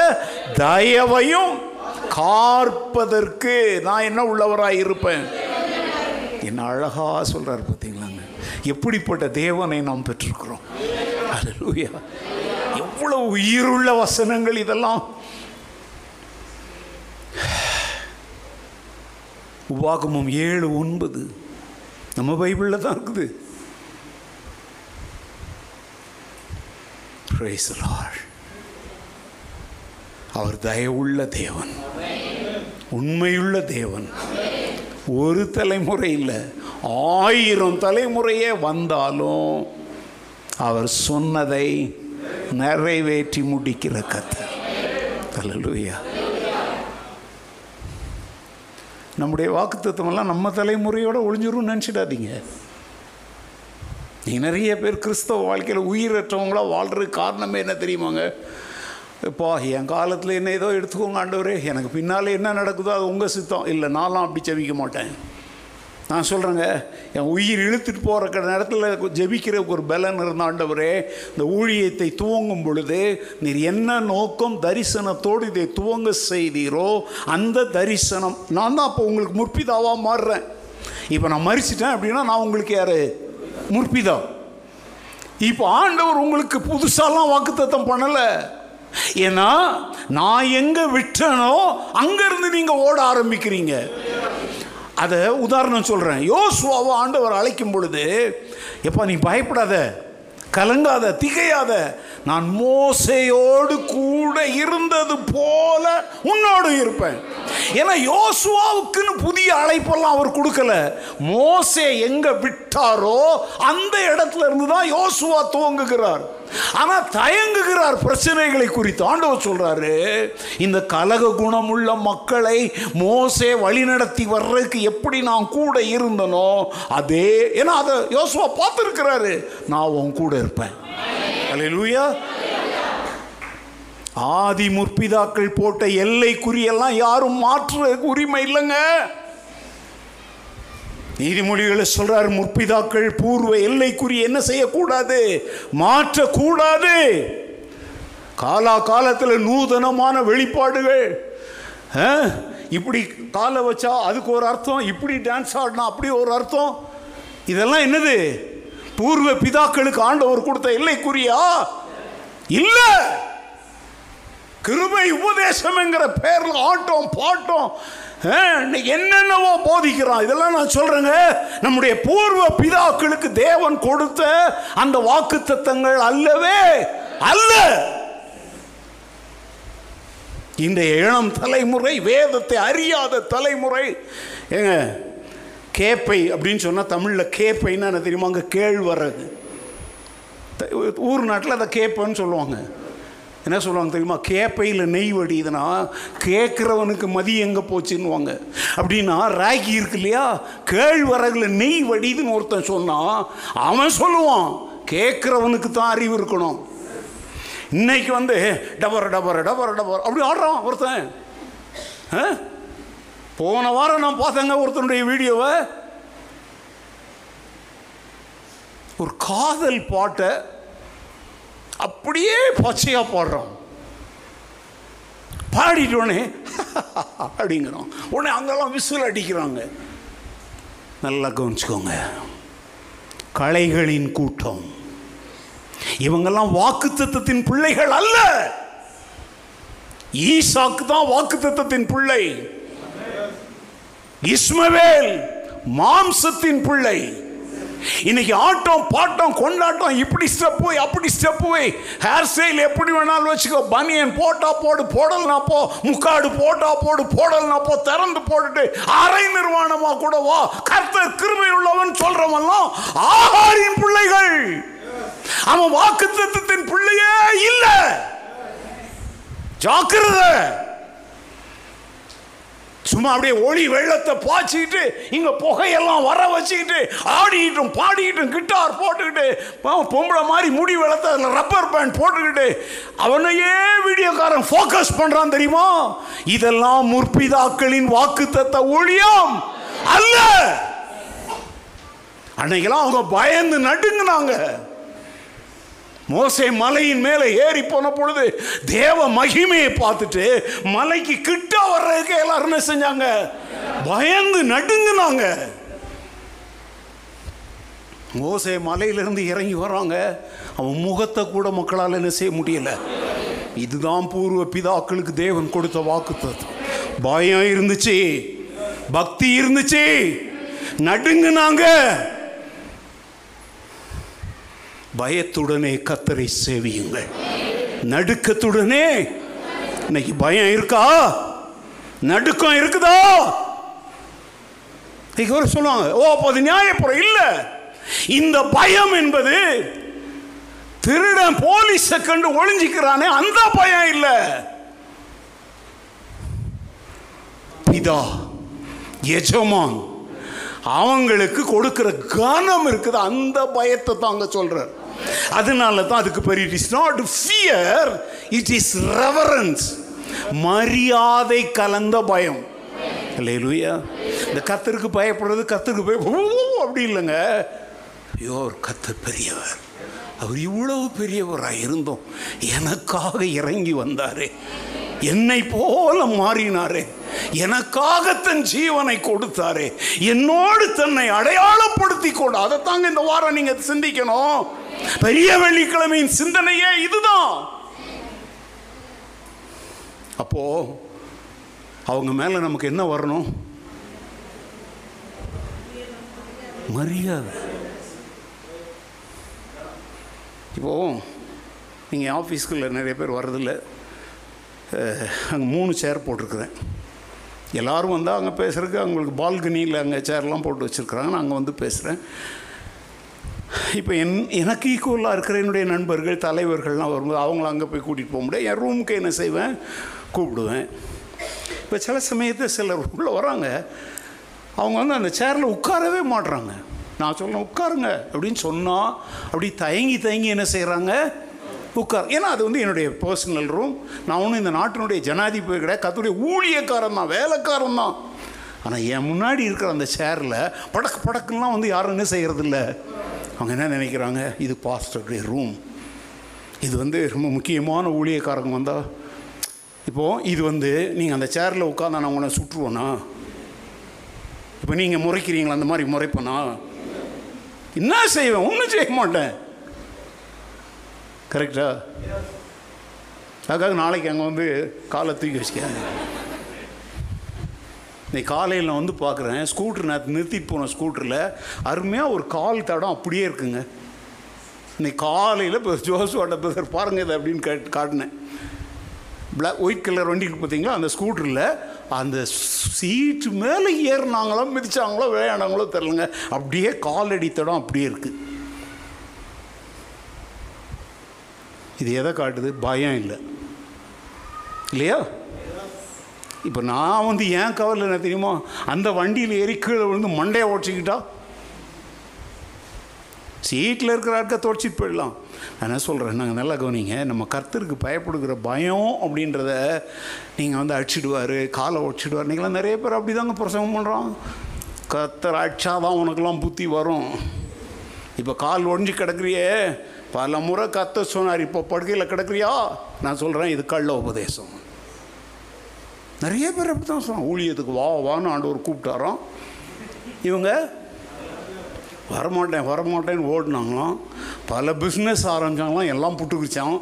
தயவையும் காற்பதற்கு நான் என்ன உள்ளவராக இருப்பேன்? என்ன அழகா சொல்றாரு பார்த்தீங்களாங்க. எப்படிப்பட்ட தேவனை நாம் பெற்றிருக்கிறோம். அல்லேலூயா எவ்வளவு உயிருள்ள வசனங்கள் இதெல்லாம்? உபாகமம் ஏழு ஒன்பது. நம்ம பைபிளில் தான் இருக்குது. அவர் தயவுள்ள தேவன். உண்மையுள்ள தேவன். ஒரு தலைமுறை இல்லை. ஆயிரம் தலைமுறையே வந்தாலும் அவர் சொன்னதை நிறைவேற்றி முடிக்கிற கத்தர். அல்லேலூயா நம்முடைய வாக்குத்தத்தமெல்லாம் நம்ம தலைமுறையோட ஒளிஞ்சிரும் நினச்சிடாதீங்க. நீ நிறைய பேர் கிறிஸ்தவ வாழ்க்கையில் உயிரற்றவங்களாக வாழ்கிறதுக்கு காரணமே என்ன தெரியுமாங்க? இப்போ என் காலத்தில் என்ன ஏதோ எடுத்துக்கோங்க ஆண்டவரே. எனக்கு பின்னால் என்ன நடக்குதோ அது உங்கள் சித்தம். இல்லை நான்லாம் அப்படி செவிக்க மாட்டேன். நான் சொல்கிறேங்க என் உயிர் இழுத்துட்டு போகிற நேரத்தில் ஜெபிக்கிறதுக்கு ஒரு பலன் இருந்த ஆண்டவரே இந்த ஊழியத்தை துவங்கும் பொழுது நீர் என்ன நோக்கம் தரிசனத்தோடு இதை துவங்க செய்தீரோ அந்த தரிசனம் நான் தான் அப்போ உங்களுக்கு முற்பிதாவாக மாறுறேன். இப்போ நான் மறிச்சிட்டேன் அப்படின்னா நான் உங்களுக்கு யார்? முற்பிதா. இப்போ ஆண்டவர் உங்களுக்கு புதுசாலாம் வாக்குத்தத்தம் பண்ணலை. ஏன்னா நான் எங்கே விட்டனோ அங்கேருந்து நீங்கள் ஓட ஆரம்பிக்கிறீங்க. அதை உதாரணம் சொல்கிறேன் யோசுவாவை ஆண்டவர் அழைக்கும் பொழுது எப்பா நீ பயப்படாத. கலங்காத திகையாத. நான் மோசையோடு கூட இருந்தது போல உன்னோடு இருப்பேன். ஏன்னா யோசுவாவுக்குன்னு புதிய அழைப்பெல்லாம் அவர் கொடுக்கல. மோசே எங்க விட்டாரோ அந்த இடத்துல இருந்து தான் யோசுவா துவங்குகிறார். ஆனா தயங்குகிறார் பிரச்சனைகளை குறித்து. ஆண்டவர் சொல்றாரு இந்த கலக குணமுள்ள மக்களை மோசே வழிநடத்தி வர்றதுக்கு எப்படி நான் கூட இருந்தனோ அதே ஏன்னா அதை யோசுவா பார்த்துருக்கிறாரு நான் உன் கூட இருப்பேன். அல்லேலூயா ஆதி முற்பிதாக்கள் போட்ட எல்லை குறியெல்லாம் யாரும் மாற்றுறதுக்கு உரிமை இல்லைங்க. நீதிமொழிகளை சொல்றார் முற்பிதாக்கள் பூர்வ எல்லைக்குறி என்ன செய்யக்கூடாது? மாற்றக்கூடாது. காலா காலத்தில் நூதனமான வெளிப்பாடுகள். ஆ? இப்படி காலை வச்சா அதுக்கு ஒரு அர்த்தம் இப்படி டான்ஸ் ஆடினா அப்படி ஒரு அர்த்தம். இதெல்லாம் என்னது? பூர்வ பிதாக்களுக்கு ஆண்டவர் கொடுத்த எல்லைக்குறியா? இல்லை! கிருபை உபதேசம்ங்கிற பேரில் ஆட்டம் பாட்டம் என்னென்னவோ போதிக்கிறான் இதெல்லாம் நான் சொல்கிறேங்க நம்முடைய பூர்வ பிதாக்களுக்கு தேவன் கொடுத்த அந்த வாக்கு தத்தங்கள் அல்லவே அல்ல. இந்த இளம் தலைமுறை வேதத்தை அறியாத தலைமுறை. ஏங்க கேப்பை அப்படின்னு சொன்னால் தமிழில் கேப்பைன்னா என்ன தெரியுமா? அங்கே கேழ்வரகு. த- ஊர் நாட்டில் அதை கேப்பைன்னு சொல்லுவாங்க. என்ன சொல்லுவாங்க தெரியுமா? கேப்பையில் நெய் வடியுதுன்னா கேட்குறவனுக்கு மதி எங்கே போச்சுன்னுவாங்க. அப்படின்னா ராகி இருக்கு இல்லையா? கேழ்வரகுல நெய் வடியுதுன்னு ஒருத்தன் சொன்னான் அவன் சொல்லுவான் கேட்குறவனுக்கு தான் அறிவு இருக்கணும். இன்னைக்கு வந்து டபர் டபர் டபர் டபர் அப்படி ஆடுறான் ஒருத்தன். ஆ? போன வாரம் நான் பார்த்தேங்க ஒருத்தனுடைய வீடியோவை. ஒரு காதல் பாட்டை அப்படியே பச்சையா பாடுறோம். பாடிட்டோன்னே அப்படிங்கிறோம். உடனே அங்கெல்லாம் விசில் அடிக்கிறாங்க. நல்லா கவனிச்சுக்கோங்க. கலைகளின் கூட்டம். இவங்கெல்லாம் வாக்குத்தத்தத்தின் பிள்ளைகள் அல்ல. ஈசாக்கு தான் வாக்குத்தத்தத்தின் பிள்ளை. இஸ்மவேல் மாம்சத்தின் பிள்ளை. இன்னைக்கு ஆட்டம் பாட்டம் கொண்டாட்டம் இப்படி ஸ்டெப் போய் அப்படி ஸ்டெப் போய் ஹேர் ஸ்டைல் எப்படி வேணாலும் வச்சுக்கோ. பனியன் போட்டா போடு போடலனா போ. முக்காடு போட்டா போடு போடலனா போ. திறந்து போட்டுட்டு அரை நிர்வாணமா கூட வா. கர்த்தர் கிருமை உள்ளவன் சொல்றவெல்லாம் ஆகாரின் பிள்ளைகள். அவன் வாக்குத்தத்தத்தின் பிள்ளையே இல்லை. ஜாக்கிரதை. சும்மா அப்படியே ஒளி வெள்ளத்தை பாய்ச்சிக்கிட்டு இங்கே புகையெல்லாம் வர வச்சுக்கிட்டு ஆடிக்கிட்டும் பாடிக்கிட்டும் கிட்டார் போட்டுக்கிட்டு பொம்பளை மாதிரி முடி வெள்ளத்தை அதில் ரப்பர் பேண்ட் போட்டுக்கிட்டு அவனையே வீடியோக்காரன் ஃபோக்கஸ் பண்ணுறான் தெரியுமா? இதெல்லாம் முற்பிதாக்களின் வாக்குத்தத்த ஊழியம் அல்ல. அன்னைக்கெல்லாம் அவங்க பயந்து நடுங்கினாங்க. மோசை மலையின் மேலே ஏறி போன பொழுது தேவ மகிமையை பார்த்துட்டு மலைக்கு கிட்ட வர்றதுக்கு எல்லாரும் என்ன செஞ்சாங்க? பயந்து நடுங்குனாங்க. மோசை மலையிலிருந்து இறங்கி வர்றாங்க. அவன் முகத்தை கூட மக்களால் என்ன செய்ய முடியல. இதுதான் பூர்வ பிதாக்களுக்கு தேவன் கொடுத்த வாக்குத்தத்தம். பயம் இருந்துச்சு. பக்தி இருந்துச்சு. நடுங்குனாங்க. பயத்துடனே கத்தரை சேவியுங்கள். நடுக்கத்துடனே. இன்னைக்கு பயம் இருக்கா? நடுக்கம் இருக்குதா? இன்னைக்கு ஒரு சொல்லுவாங்க ஓ அப்போ அது நியாயப்புறம் இல்லை. இந்த பயம் என்பது திருடன் போலீஸை கண்டு ஒளிஞ்சிக்கிறானே அந்த பயம் இல்லை. பிதா எஜமான் அவங்களுக்கு கொடுக்கிற கனம் இருக்குது அந்த பயத்தை தாங்க சொல்கிறார் அதனால தான் அதுக்கு பேர் it is not fear it is reverence மரியாதை கலந்த பயம். இல்லையா இந்த கத்தருக்கு பயப்படுறது கத்தருக்கு பய அப்படி இல்லைங்க. ஐயோ அவர் கத்தர் பெரியவர். அவர் இவ்வளவு பெரியவராக இருந்தோம். எனக்காக இறங்கி வந்தாரே. என்னை போல மாறினாரே. எனக்காக தன் ஜீவனை கொடுத்தாரே. என்னோடு தன்னை அடையாளப்படுத்தி கொண்டு அதைத்தாங்க இந்த வாரம் நீங்கள் சிந்திக்கணும். பெரிய வெள்ளிக்கிழமையின் சிந்தனையே இதுதான். அப்போ அவங்க மேல நமக்கு என்ன வரணும்? மரியாதை. இப்போ நீங்கள் ஆஃபீஸ்க்குள்ளே நிறைய பேர் வர்றதில்ல. அங்கே மூணு சேர் போட்டிருக்குறேன். எல்லாரும் வந்தால் அங்கே பேசுகிறதுக்கு அவங்களுக்கு பால்கனியில் அங்கே சேர்லாம் போட்டு வச்சுருக்குறாங்க. நான் அங்கே வந்து பேசுகிறேன் இப்போ என் எனக்கு ஈக்குவலாக இருக்கிற என்னுடைய நண்பர்கள் தலைவர்கள்லாம் வரும்போது அவங்கள அங்கே போய் கூட்டிகிட்டு போக முடியாது. என் ரூமுக்கு என்ன செய்வேன்? கூப்பிடுவேன். இப்போ சில சமயத்தில் சிலர் உள்ளே வராங்க. அவங்க வந்து அந்த சேரில் உட்காரவே மாட்றாங்க. நான் சொல்ல உட்காருங்க. அப்படின்னு சொன்னால் அப்படி தயங்கி தயங்கி என்ன செய்கிறாங்க உட்கார். ஏன்னா அது வந்து என்னுடைய பர்சனல் ரூம் நான் ஒன்றும் இந்த நாட்டினுடைய ஜனாதிபதி கிடையாது. கத்துடைய ஊழியக்காரன் தான் வேலைக்காரன் தான். ஆனால் என் முன்னாடி இருக்கிற அந்த சேரில் படக்கு படக்குலாம் வந்து யாரும் என்ன செய்கிறதில்ல அவங்க என்ன நினைக்கிறாங்க? இது பாஸ்டருடைய ரூம் இது வந்து ரொம்ப முக்கியமான ஊழியக்காரங்க வந்தால் இப்போது இது வந்து நீங்கள் அந்த சேரில் உட்காந்தா நான் உங்களை சுற்றுவேனா? இப்போ நீங்கள் முறைக்கிறீங்களா? அந்த மாதிரி முறைப்பனா? என்ன செய்வேன்? ஒன்றும் செய்ய மாட்டேன். கரெக்டா அதுக்காக நாளைக்கு அங்கே வந்து காலை தூக்கி வச்சுக்க இன்னைக்கு காலையில் நான் வந்து பார்க்குறேன் ஸ்கூட்ரு நேற்று நிறுத்திட்டு போன ஸ்கூட்டரில் அருமையாக ஒரு கால் தடம் அப்படியே இருக்குங்க. இன்னைக்கு காலையில் இப்போ ஜோசுவாட்ட பிரதர் பாருங்க இதை அப்படின்னு கேட்டு காட்டினேன். பிளாக் ஒயிட் கலர் வண்டி பார்த்தீங்களா அந்த ஸ்கூட்டரில் அந்த சீட்டு மேலே ஏறினாங்களோ மிதிச்சாங்களோ விளையாடாங்களோ தெரிலங்க அப்படியே காலடி தடம் அப்படியே இருக்குது இது எதை காட்டுது? பயம் இல்லை. இல்லையா? இப்போ நான் வந்து ஏன் கவலை என்ன தெரியுமா? அந்த வண்டியில் ஏறி கீழே விழுந்து மண்டையை உடச்சிக்கிட்டா சீட்டில் இருக்கிற ஆட்க துடைச்சிட்டு போயிடலாம். நான் என்ன சொல்கிறேன் நாங்கள் நல்லா கவனிங்க. நம்ம கர்த்தருக்கு பயப்படுகிற பயம் அப்படின்றத நீங்கள் வந்து அடிச்சிடுவார் காலை உடச்சிடுவார். நீங்களாம் நிறைய பேர் அப்படி தாங்க பிரசங்கம் பண்ணுறோம் கர்த்தர் அடிச்சாதான் உனக்கெல்லாம் புத்தி வரும். இப்போ கால் ஒடிஞ்சு கிடக்குறியே. பல முறை கத்த சொன்னார் இப்போ படுக்கையில் கிடக்குறியா? நான் சொல்கிறேன் இது கள்ள உபதேசம். நிறைய பேர் அப்படி தான் சொன்னாங்க ஊழியத்துக்கு வா வான்னு ஆண்டவர் கூப்பிட்டாராம். இவங்க வரமாட்டேன் வரமாட்டேன்னு ஓடினாங்களாம். பல பிஸ்னஸ் ஆரம்பிச்சாங்களாம் எல்லாம் புட்டுக்குச்சான்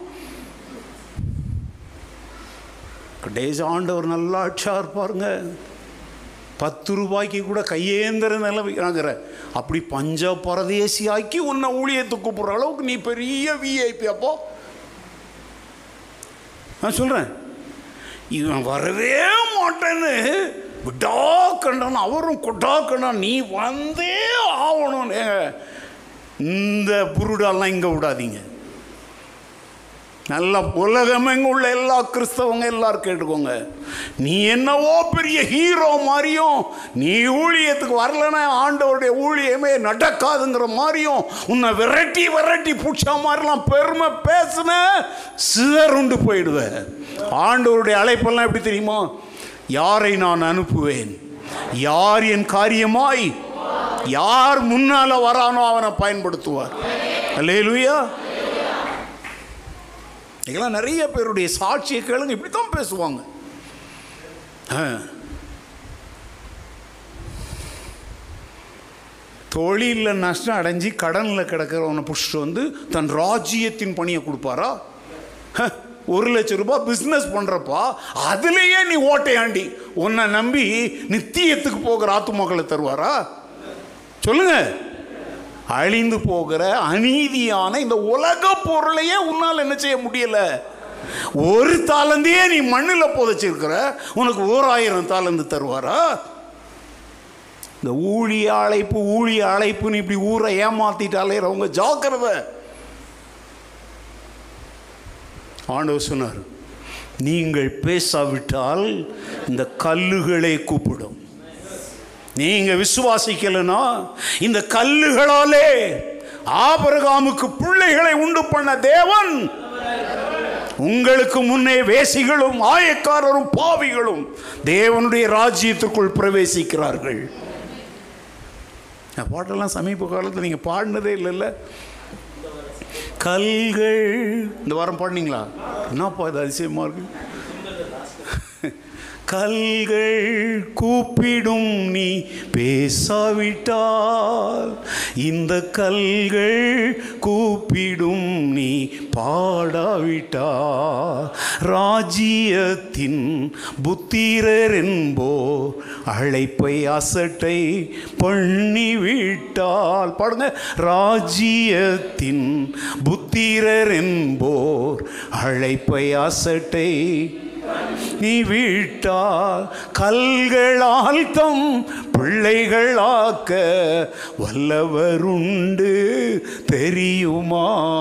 கடைசி ஆண்டவர் நல்லா அடிச்சா இருப்பாருங்க பத்து ரூபாய்க்கு கூட கையேந்திர நிலவிக்கிறாங்கிற அப்படி பஞ்ச பரதேசி ஆக்கி உன்னை ஊழியத்துக்கு கூப்பிட்ற அளவுக்கு நீ பெரிய விஐபி அப்போ. நான் சொல்கிறேன் இவன் வரவே மாட்டேன்னு. விடா கண்டான் அவரும் கொட்டா கண்டான் நீ வந்தே ஆகணும் இந்த புருடாலாம் இங்கே விடாதீங்க. நல்ல உலகமெங்க உள்ள எல்லா கிறிஸ்தவங்க எல்லாரும் கேட்டுக்கோங்க. நீ என்னவோ பெரிய ஹீரோ மாதிரியும் நீ ஊழியத்துக்கு வரலன்னா ஆண்டவருடைய ஊழியமே நடக்காதுங்கிற மாதிரியும் உன்னை விரட்டி விரட்டி பிடிச்ச மாதிரிலாம் பெருமை பேசுன சிதறுண்டு போயிடுவேன். ஆண்டவருடைய அழைப்பெல்லாம் எப்படி தெரியுமா? யாரை நான் அனுப்புவேன்? யார் என் காரியமாய்? யார் முன்னால வரானோ அவனை பயன்படுத்துவார். அல்லேலூயா. இதெல்லாம் நிறைய பேருடைய சாட்சியை கேளுங்க இப்படி தான் பேசுவாங்க. ஆ. தொழிலில் நஷ்டம் அடைஞ்சு கடனில் கிடக்கிறவனை பிடிச்சிட்டு வந்து தன் ராஜ்யத்தின் பணியை கொடுப்பாரா? ஹ, ஒரு லட்ச ரூபாய் பிஸ்னஸ் பண்ணுறப்பா அதுலேயே நீ ஓட்டையாண்டி. உன்னை நம்பி நித்தியத்துக்கு போகிற ஆத்துமாக்களை தருவாரா? சொல்லுங்கள் அழிந்து போகிற அநீதியான இந்த உலக பொருளையே உன்னால் என்ன செய்ய முடியல? ஒரு தாளந்தையே நீ மண்ணில் புதைச்சிருக்கிற உனக்கு ஓராயிரம் தாளந்து தருவாரா? இந்த ஊழிய அழைப்பு ஊழிய அழைப்புன்னு இப்படி ஊரை ஏமாத்திட்டாலே அவங்க ஜாக்கிரத. ஆண்டவர் சொன்னார் நீங்கள் பேசாவிட்டால் இந்த கல்லுகளை கூப்பிடும். நீங்கள் விசுவாசிக்கலைன்னா இந்த கல்லுகளாலே ஆபரகாமுக்கு பிள்ளைகளை உண்டு பண்ண தேவன். உங்களுக்கு முன்னே வேசிகளும் ஆயக்காரரும் பாவிகளும் தேவனுடைய ராஜ்யத்துக்குள் பிரவேசிக்கிறார்கள். பாட்டெல்லாம் சமீப காலத்தில் நீங்கள் பாடினதே இல்லைல்ல. கல்கள் இந்த வாரம் பாடினீங்களா? என்னப்பா இது அதிசயமாக இருக்கு? கல்கள் கூப்பிடும் நீ பேசாவிட்டால் இந்த கல்கள் கூப்பிடும் நீ பாடாவிட்டால் ராஜ்யத்தின் புத்திரர் என்போ அழைப்பை அசட்டை பண்ணிவிட்டால் பாடுங்க ராஜ்யத்தின் புத்திரர் என்போர் அழைப்பை அசட்டை நீ வீட்டால் கல்களால் தம் பிள்ளைகளாக்க வல்லவருண்டு தெரியுமா?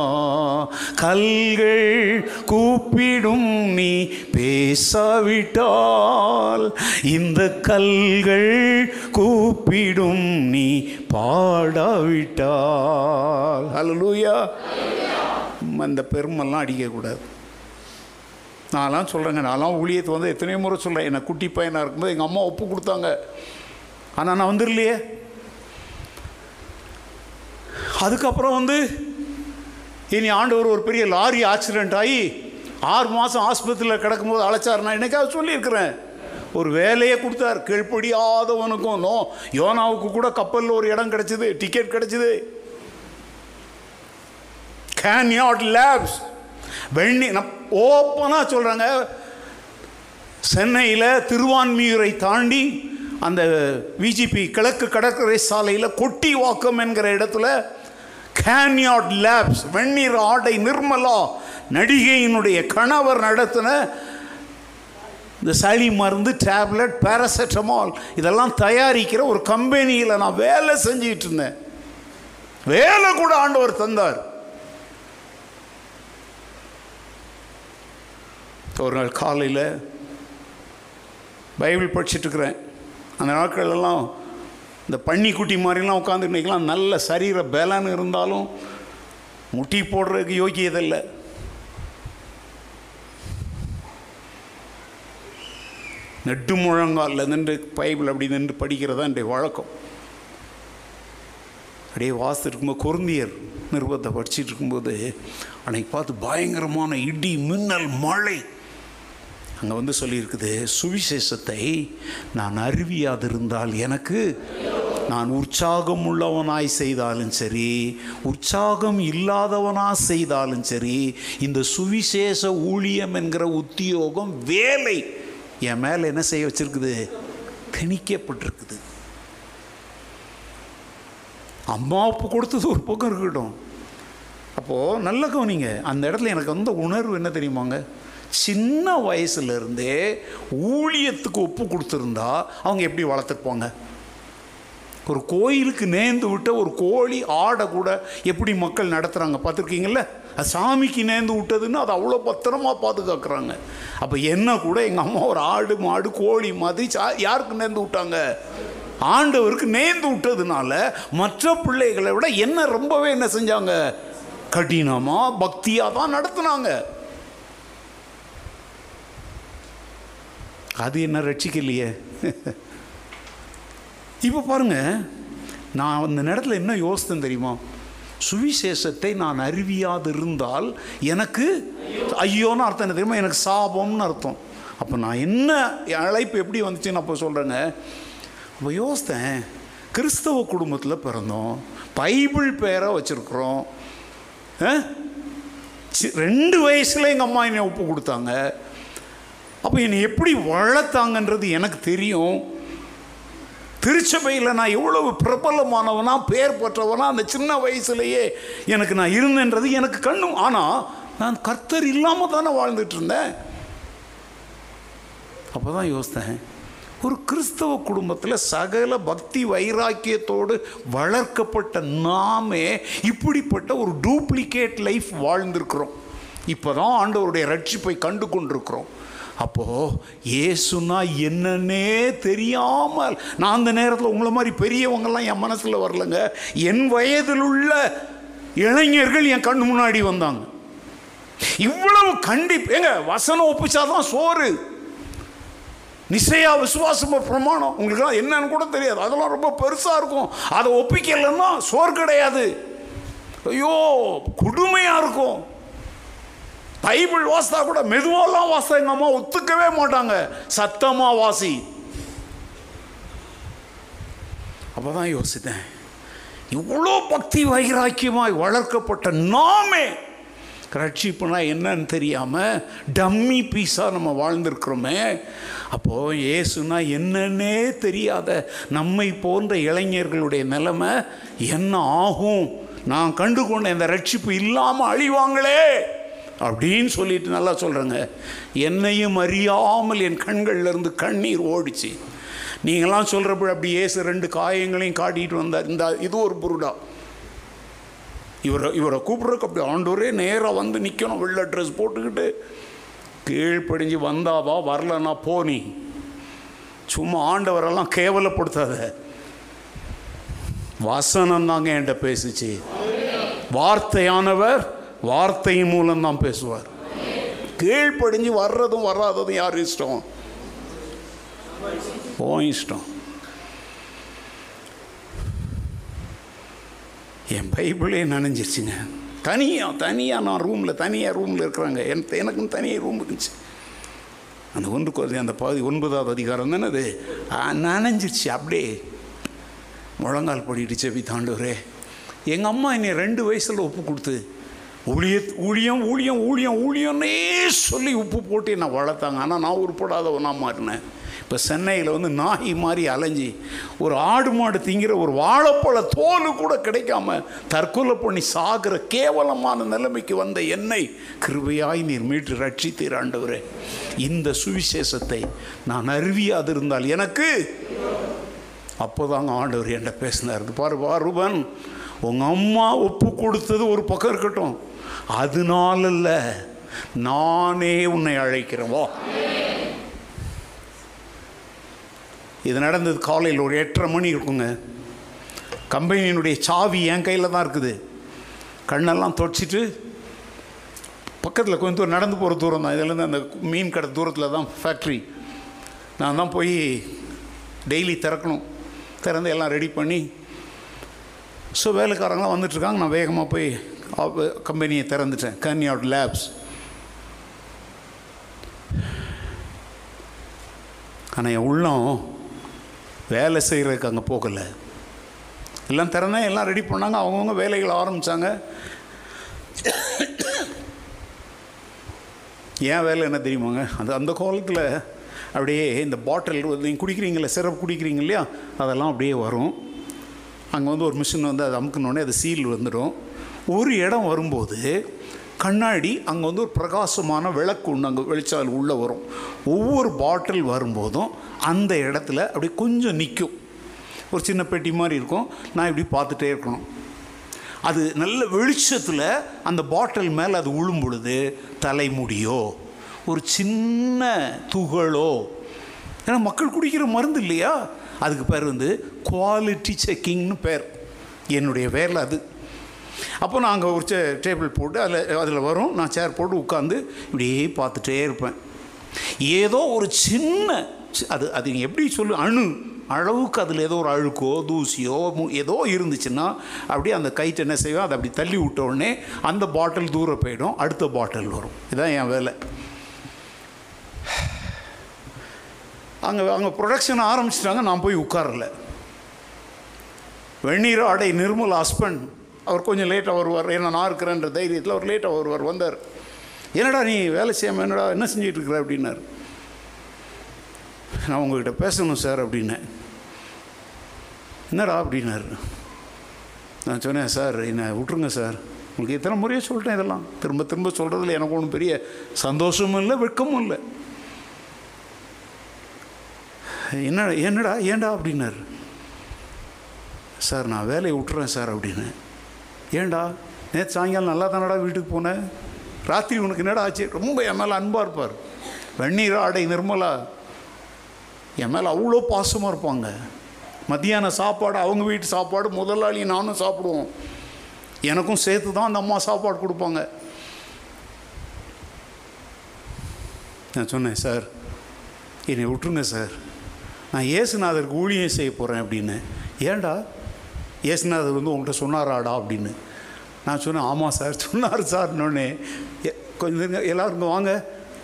கல்கள் கூப்பிடும் நீ பேசாவிட்டால் இந்த கல்கள் கூப்பிடும் நீ பாடாவிட்டால். ஹalleluya. அந்த பெருமெல்லாம் அடிக்கக்கூடாது. நான்லாம் சொல்கிறேங்க நான்லாம் ஊழியத்தை வந்து எத்தனையோ முறை சொல்கிறேன் என்னை குட்டி பையனாக இருக்கும்போது எங்கள் அம்மா ஒப்பு கொடுத்தாங்க. ஆனால் நான் வந்துடலையே. அதுக்கப்புறம் வந்து இனி ஆண்டவர் ஒரு பெரிய லாரி ஆக்சிடெண்ட் ஆகி ஆறு மாதம் ஆஸ்பத்திரியில் கிடக்கும்போது அழைச்சார். நான் என்னைக்காவது சொல்லியிருக்கிறேன். ஒரு வேலையை கொடுத்தார். கீழ்ப்படியாதவனுக்கும் நோ யோனாவுக்கு கூட கப்பலில் ஒரு இடம் கிடச்சிது டிக்கெட் கிடச்சிது. கேன் யாட் லேப்ஸ் வெண்ணி ஓப்பனாக சொல்கிறாங்க சென்னையில் திருவான்மியூரை தாண்டி அந்த விஜிபி கிழக்கு கடற்கரை சாலையில் கொட்டி வாக்கம் என்கிற இடத்துல கேன்யாட் லேப்ஸ் வெந்நீர் ஆடை நிர்மலா நடிகையினுடைய கணவர் நடத்தின இந்த சளி மருந்து டேப்லெட் பேராசெட்டமால் இதெல்லாம் தயாரிக்கிற ஒரு கம்பெனியில் நான் வேலை செஞ்சுக்கிட்டு இருந்தேன். வேலை கூட ஆண்டவர் தந்தார். ஒரு நாள் காலையில் பைபிள் படிச்சுட்டு அந்த நாட்களெல்லாம் இந்த பன்னிக்குட்டி மாதிரிலாம் உட்காந்து இன்றைக்கெலாம் நல்ல சரீர பலன் இருந்தாலும் முட்டி போடுறதுக்கு யோக்கியதில்லை. நெட்டு முழங்காலில் நின்று பைபிள் அப்படி நின்று படிக்கிறதா என்னுடைய வழக்கம். அப்படியே வாசித்து இருக்கும்போது குருந்தியர் நிருபத்தை படிச்சுட்டு இருக்கும்போது அன்னைக்கு பார்த்து பயங்கரமான இடி மின்னல் மழை. அங்கே வந்து சொல்லியிருக்குது சுவிசேஷத்தை நான் அறிவியாதிருந்தால் எனக்கு நான் உற்சாகம் உள்ளவனாய் செய்தாலும் சரி உற்சாகம் இல்லாதவனாக செய்தாலும் சரி இந்த சுவிசேஷ ஊழியம் என்கிற உத்தியோகம் வேலை. என் மேலே என்ன செய்ய வச்சிருக்குது? திணிக்கப்பட்டிருக்குது. அம்மா அப்பா கொடுத்தது ஒரு பக்கம் இருக்கட்டும். அப்போது நல்ல கவனிங்க அந்த இடத்துல எனக்கு வந்த உணர்வு என்ன தெரியுமாங்க? சின்ன வயசுலேருந்தே ஊழியத்துக்கு ஒப்பு கொடுத்துருந்தா அவங்க எப்படி வளர்த்துருப்பாங்க ஒரு கோயிலுக்கு நேர்ந்து விட்ட ஒரு கோழி ஆடை கூட எப்படி மக்கள் நடத்துகிறாங்க பார்த்துருக்கீங்கள அது சாமிக்கு நேர்ந்து விட்டதுன்னு அதை அவ்வளோ பத்திரமா பாதுகாக்கிறாங்க. அப்போ என்ன கூட எங்கள் அம்மா ஒரு ஆடு மாடு கோழி மாதிரி சா- யாருக்கு நேர்ந்து விட்டாங்க? ஆண்டவருக்கு நேர்ந்து விட்டதுனால மற்ற பிள்ளைகளை விட என்ன ரொம்பவே என்ன செஞ்சாங்க? கடினமாக பக்தியாக தான் நடத்துனாங்க. அது என்ன ரட்சிக்கலையே? இப்போ பாருங்க நான் அந்த நேரத்தில் என்ன யோசித்தேன் தெரியுமா? சுவிசேஷத்தை நான் அறிவியாது இருந்தால் எனக்கு ஐயோன்னு அர்த்தம் என்ன தெரியுமா? எனக்கு சாபம்னு அர்த்தம். அப்போ நான் என்ன அழைப்பு எப்படி வந்துச்சுன்னு அப்போ சொல்கிறேங்க அப்போ யோசித்தேன் கிறிஸ்தவ குடும்பத்தில் பிறந்தோம் பைபிள் பேரை வச்சுருக்குறோம். ரெண்டு வயசில் எங்கள் அம்மா என்னை ஒப்பு கொடுத்தாங்க. அப்போ என்னை எப்படி வளர்த்தாங்கன்றது எனக்கு தெரியும். திருச்சபையில் நான் எவ்வளவு பிரபலமானவனா பேர் பெற்றவனா அந்த சின்ன வயசுலேயே எனக்கு நான் இருந்தேன்றது எனக்கு கண்ணும் ஆனால் நான் கர்த்தர் இல்லாமல் தானே வாழ்ந்துட்டு இருந்தேன். அப்போ தான் யோசித்தேன் ஒரு கிறிஸ்தவ குடும்பத்தில் சகல பக்தி வைராக்கியத்தோடு வளர்க்கப்பட்ட நாமே இப்படிப்பட்ட ஒரு டூப்ளிகேட் லைஃப் வாழ்ந்திருக்கிறோம். இப்போ தான் ஆண்டவருடைய ரட்சிப்பை கண்டு கொண்டிருக்கிறோம் அப்போது ஏசுனா என்னன்னே தெரியாமல் நான் அந்த நேரத்தில் உங்களை மாதிரி பெரியவங்கள்லாம் என் மனசில் வரலங்க. என் வயதில் உள்ள இளைஞர்கள் என் கண் முன்னாடி வந்தாங்க. இவ்வளவு கண்டிப்பு ஏங்க வசனம் ஒப்பிச்சாதான் சோறு. நிச்சயா விசுவாசம் பிரமாணம். உங்களுக்கு என்னன்னு கூட தெரியாது. அதெல்லாம் ரொம்ப பெருசாக இருக்கும். அதை ஒப்பிக்கலைன்னா சோறு கிடையாது. ஐயோ கொடுமையாக இருக்கும். பைபிள் வாசித்தா கூட மெதுவாலாம் வாசித்தா எங்கள் அம்மா ஒத்துக்கவே மாட்டாங்க. சத்தமா வாசி. அப்போ தான் யோசித்தேன் இவ்வளோ பக்தி வைராக்கியமாய் வளர்க்கப்பட்ட நாமே ரட்சிப்புனா என்னன்னு தெரியாமல் டம்மி பீஸாக நம்ம வாழ்ந்திருக்கிறோமே. அப்போது ஏசுனா என்னன்னே தெரியாத நம்மை போன்ற இளைஞர்களுடைய நிலைமை என்ன ஆகும்? நான் கண்டு கொண்ட இந்த ரட்சிப்பு இல்லாமல் அழிவாங்களே. அப்படின்னு சொல்லிட்டு நல்லா சொல்கிறேங்க என்னையும் அறியாமல் என் கண்கள்லேருந்து கண்ணீர் ஓடிச்சு. நீங்களாம் சொல்கிறப்ப அப்படி ஏசு ரெண்டு காயங்களையும் காட்டிட்டு வந்தார். இந்த இது ஒரு புருடா. இவரை இவரை கூப்பிட்றதுக்கு அப்படி ஆண்டோரே நேராக வந்து நிற்கணும் வெள்ளை ட்ரெஸ் போட்டுக்கிட்டு கீழ்ப்படிஞ்சு வந்தாவா வரலன்னா போனி சும்மா ஆண்டவரெல்லாம் கேவலப்படுத்தாத. வசனம் தாங்க என்கிட்ட பேசுச்சு. வார்த்தையானவர் வார்த்தையின் மூலம் தான் பேசுவார். கீழ்ப்படிஞ்சு வர்றதும் வராததும் யார் இஷ்டம்? ஓ இஷ்டம். என் பைபிளே நனைஞ்சிருச்சுங்க. தனியாக தனியாக நான் ரூமில் தனியாக ரூமில் இருக்கிறாங்க. என் எனக்குன்னு தனியாக ரூம் இருந்துச்சு. அந்த ஒன்று கொ- அந்த பாதி ஒன்பதாவது அதிகாரம் தானே அது? ஆ, நனைஞ்சிருச்சு அப்படியே. முழங்கால் படிட்டு செவி தாண்டவரே எங்கள் அம்மா என்னை ரெண்டு வயசில் ஒப்பு கொடுத்து ஊழிய ஊழியம் ஊழியம் ஊழியம் ஊழியம்னே சொல்லி உப்பு போட்டு என்னை வளர்த்தாங்க. ஆனால் நான் உருப்படாதவனாக மாறினேன். இப்போ சென்னையில் வந்து நாய் மாதிரி அலைஞ்சி ஒரு ஆடு மாடு திங்கிற ஒரு வாழைப்பழ தோல் கூட கிடைக்காம தற்கொலை பண்ணி சாகிற கேவலமான நிலைமைக்கு வந்த என்னை கிருபையாய் நீர் மீட்டு ரட்சித்தீர் ஆண்டவரே. இந்த சுவிசேஷத்தை நான் அறிவியாதிருந்தால் எனக்கு அப்போதாங்க ஆண்டவர் என்கிட்ட பேசினார். பாரு பாருபன் உங்கள் அம்மா ஒப்பு கொடுத்தது ஒரு பக்கம் இருக்கட்டும். அதனால இல்லை நானே உன்னை அழைக்கிறேன் வா. இது நடந்தது காலையில் ஒரு எட்டரை மணி இருக்குங்க. கம்பெனியினுடைய சாவி என் கையில் தான் இருக்குது. கண்ணெல்லாம் தொடச்சிட்டு பக்கத்தில் கொஞ்சம் தூரம் நடந்து போகிற தூரம் தான். இதுலேருந்து அந்த மீன் கடை தூரத்தில் தான் ஃபேக்ட்ரி நான் தான் போய் டெய்லி திறக்கணும். திறந்து எல்லாம் ரெடி பண்ணி ஸோ வேலைக்காரங்களாம் வந்துட்டுருக்காங்க நான் வேகமாக போய் கம்பெனியை திறந்துட்டேன். கன்னியாட் லேப்ஸ் ஆனால் என் உள்ளம் வேலை செய்கிறதுக்கு அங்கே போகலை. எல்லாம் திறந்தேன் எல்லாம் ரெடி பண்ணாங்க. அவங்கவுங்க வேலைகள் ஆரம்பித்தாங்க ஏன் வேலை என்ன தெரியுமாங்க? அந்த அந்த காலத்தில் அப்படியே இந்த பாட்டில் நீங்கள் குடிக்கிறீங்களே சிரப் குடிக்கிறீங்க இல்லையா? அதெல்லாம் அப்படியே வரும். அங்கே வந்து ஒரு மிஷின் வந்து அதை அமுக்கணுன்னே அது சீல் வந்துடும். ஒரு இடம் வரும்போது கண்ணாடி அங்கே வந்து ஒரு பிரகாசமான விளக்கு ஒன்று அங்கே வெளிச்சம் உள்ளே வரும். ஒவ்வொரு பாட்டில் வரும்போதும் அந்த இடத்துல அப்படி கொஞ்சம் நிற்கும் ஒரு சின்ன பெட்டி மாதிரி இருக்கும். நான் இப்படி பார்த்துட்டே இருக்கணும். அது நல்ல வெளிச்சத்தில் அந்த பாட்டில் மேலே அது உழும் பொழுது தலைமுடியோ ஒரு சின்ன துகளோ ஏன்னா மக்கள் குடிக்கிற மருந்து இல்லையா? அதுக்கு பேர் வந்து குவாலிட்டி செக்கிங்னு பேர். என்னுடைய வேலை அது. அப்போ நான் அங்கே ஒரு டேபிள் போட்டு அதில் அதில் வரும். நான் சேர் போட்டு உட்காந்து இப்படியே பார்த்துட்டே இருப்பேன். ஏதோ ஒரு சின்ன அது அது எப்படி சொல்லு அணு. அளவுக்கு அதில் ஏதோ ஒரு அழுக்கோ தூசியோ மு- ஏதோ இருந்துச்சுன்னா அப்படியே அந்த கைட்டு என்ன செய்வோம் அதை அப்படி தள்ளி விட்ட உடனே அந்த பாட்டில் தூரம் போயிடும். அடுத்த பாட்டில் வரும். இதுதான் என் வேலை. அங்கே அங்கே ப்ரொடக்ஷன் ஆரம்பிச்சிட்டாங்க. நான் போய் உட்காரல. வெந்நீர் ஆடை நிர்மல் ஹஸ்பண்ட் அவர் கொஞ்சம் லேட்டாக வருவார். ஏன்னா நான் இருக்கிறேன்ற தைரியத்தில் அவர் லேட்டாக வருவார் வந்தார். என்னடா நீ வேலை செய்யாமல் என்னடா என்ன செஞ்சிகிட்டு இருக்கிற அப்படின்னார். நான் உங்ககிட்ட பேசணும் சார் அப்படின்னேன். என்னடா அப்படின்னாரு. நான் சொன்னேன் சார் என்னை விட்ருங்க சார். உங்களுக்கு எத்தனை முறையாக சொல்லிட்டேன் இதெல்லாம். திரும்ப திரும்ப சொல்கிறதுல எனக்கு ஒன்றும் பெரிய சந்தோஷமும் இல்லை வெட்கமும் இல்லை. என்ன என்னடா ஏன்டா? அப்படின்னார். சார் நான் வேலையை விட்டுறேன் சார் அப்படின்னு ஏன்டா நேற்று சாயங்காலம் நல்லா தானடா வீட்டுக்கு போனேன் ராத்திரி உனக்கு என்னடா ஆச்சு? ரொம்ப என் மேலே அன்பாக இருப்பார். வெந்நீர் ஆடை நிர்மலா. என் மேலே அவ்வளோ பாசமாக இருப்பாங்க. மத்தியான சாப்பாடு அவங்க வீட்டு சாப்பாடு முதலாளி நானும் சாப்பிடுவோம். எனக்கும் சேர்த்து தான் அந்த அம்மா சாப்பாடு கொடுப்பாங்க. நான் சொன்னேன் சார் என்னை விட்டுருங்க சார். நான் ஏசுநாதருக்கு ஊழியம் செய்ய போகிறேன் அப்படின்னு. ஏன்டா இயேசுநாதர் வந்து உங்கள்கிட்ட சொன்னாராடா அப்படின்னு. நான் சொன்னேன் ஆமாம் சார் சொன்னார் சார்னோடனே கொஞ்சம் இருங்க, வாங்க.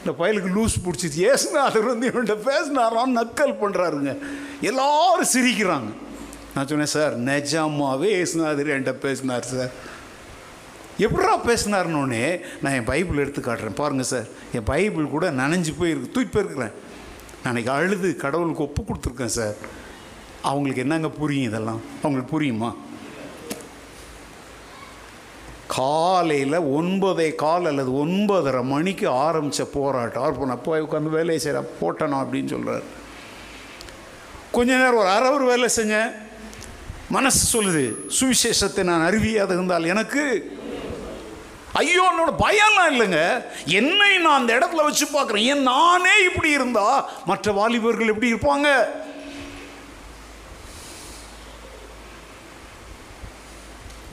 இந்த பயலுக்கு லூஸ் பிடிச்சிச்சு ஏசுநாதர் வந்து இவன்கிட்ட பேசினாரான்னு நக்கல் பண்ணுறாருங்க எல்லாரும் சிரிக்கிறாங்க. நான் சொன்னேன் சார் நிஜமாவே ஏசுநாதர் என்கிட்ட பேசினார் சார். எப்படா பேசினார்னோடனே நான் என் பைபிள் எடுத்து காட்டுறேன். பாருங்கள் சார் என் பைபிள் கூட நனைஞ்சு போயிருக்கு. தூக்கி போயிருக்கிறேன். நான் அன்றைக்கி அழுது கடவுளுக்கு ஒப்பு கொடுத்துருக்கேன் சார். அவங்களுக்கு என்னங்க புரியும் இதெல்லாம்? அவங்களுக்கு புரியுமா? காலையில் ஒன்பதே கால் அல்லது ஒன்பதரை மணிக்கு ஆரம்பித்த போராட்டம். அவர் நான் போய் உட்காந்து வேலையை செய்கிற போட்டணும் அப்படின்னு சொல்கிறார் கொஞ்ச நேரம் ஒரு அரை ஒரு வேலை செஞ்சேன். மனசு சொல்லுது சுவிசேஷத்தை நான் அறிவியாது இருந்தால் எனக்கு ஐயோ என்னோட பயம்லாம் இல்லைங்க. என்னை நான் அந்த இடத்துல வச்சு பார்க்குறேன். ஏன் நானே இப்படி இருந்தால் மற்ற வாலிபர்கள் எப்படி இருப்பாங்க?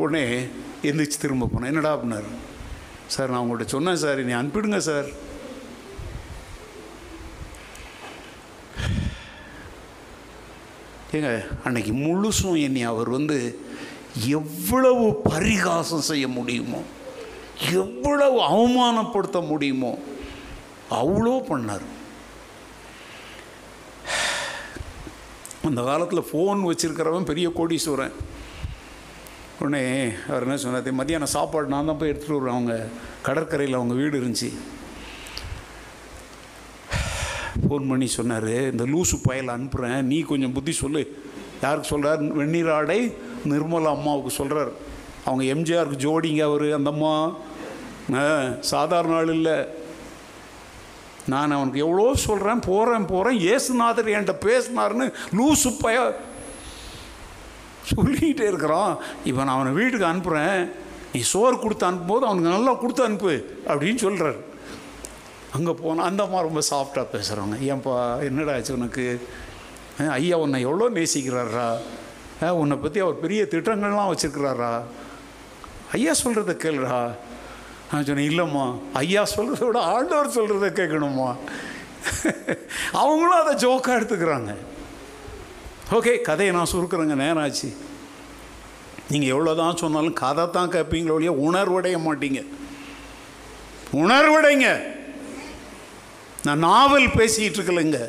உடனே எந்திரிச்சு திரும்ப போனேன். என்னடா அப்படின்னாரு சார் நான் உங்கள்கிட்ட சொன்னேன் சார் நீ அனுப்பிடுங்க சார். ஏங்க அன்னைக்கு முழுசும் என்னை அவர் வந்து எவ்வளவு பரிகாசம் செய்ய முடியுமோ எவ்வளவு அவமானப்படுத்த முடியுமோ அவ்வளோ பண்ணார். அந்த காலத்தில் ஃபோன் வச்சுருக்கிறவன் பெரிய கோடீஸ்வரன். உடனே அவர் என்ன சொன்னார் மத்தியானம் சாப்பாடு நான் தான் போய் எடுத்துகிட்டு வருவேன். அவங்க கடற்கரையில் அவங்க வீடு இருந்துச்சு. ஃபோன் பண்ணி சொன்னார் இந்த லூசு பயலை அனுப்புகிறேன் நீ கொஞ்சம் புத்தி சொல்லு. யாருக்கு சொல்கிறார் வெந்நீர் ஆடை நிர்மலா அம்மாவுக்கு சொல்கிறார் அவங்க எம்ஜிஆருக்கு ஜோடிங்க அவர் அந்த அம்மா. சாதாரண ஆள் இல்லை. நான் அவனுக்கு எவ்வளோ சொல்கிறேன் போகிறேன் போகிறேன் ஏசுநாதர் என்கிட்ட பேசினாருன்னு லூசு பய சொல்லிக்கிட்டே இருக்கிறான். இப்போ நான் அவனை வீட்டுக்கு அனுப்புகிறேன் நீ சோறு கொடுத்து அனுப்பும்போது அவனுக்கு நல்லா கொடுத்து அனுப்பு அப்படின்னு சொல்கிறார் அங்கே போனால் அந்த அம்மா ரொம்ப சாஃப்டாக பேசுகிறாங்க ஏன்பா என்னடா ஆச்சு உனக்கு? ஐயா உன்னை எவ்வளோ நேசிக்கிறாரா உன்னை பற்றி அவர் பெரிய திட்டங்கள்லாம் வச்சுருக்கிறாரா ஐயா சொல்கிறத கேளுடா. நான் சொன்னேன் இல்லைம்மா ஐயா சொல்கிறத விட ஆண்டவர் சொல்கிறத கேட்கணுமா அவங்களும் அதை ஜோக்காக எடுத்துக்கிறாங்க. ஓகே கதையை நான் சுருக்குறேங்க நேரம் ஆச்சு நீங்கள் எவ்வளோ தான் சொன்னாலும் கதை தான் கேட்பீங்களோ ஒழிய உணர்வடைய மாட்டீங்க. உணர்வடைங்க. நான் நாவல் பேசிகிட்டு இருக்கலைங்க.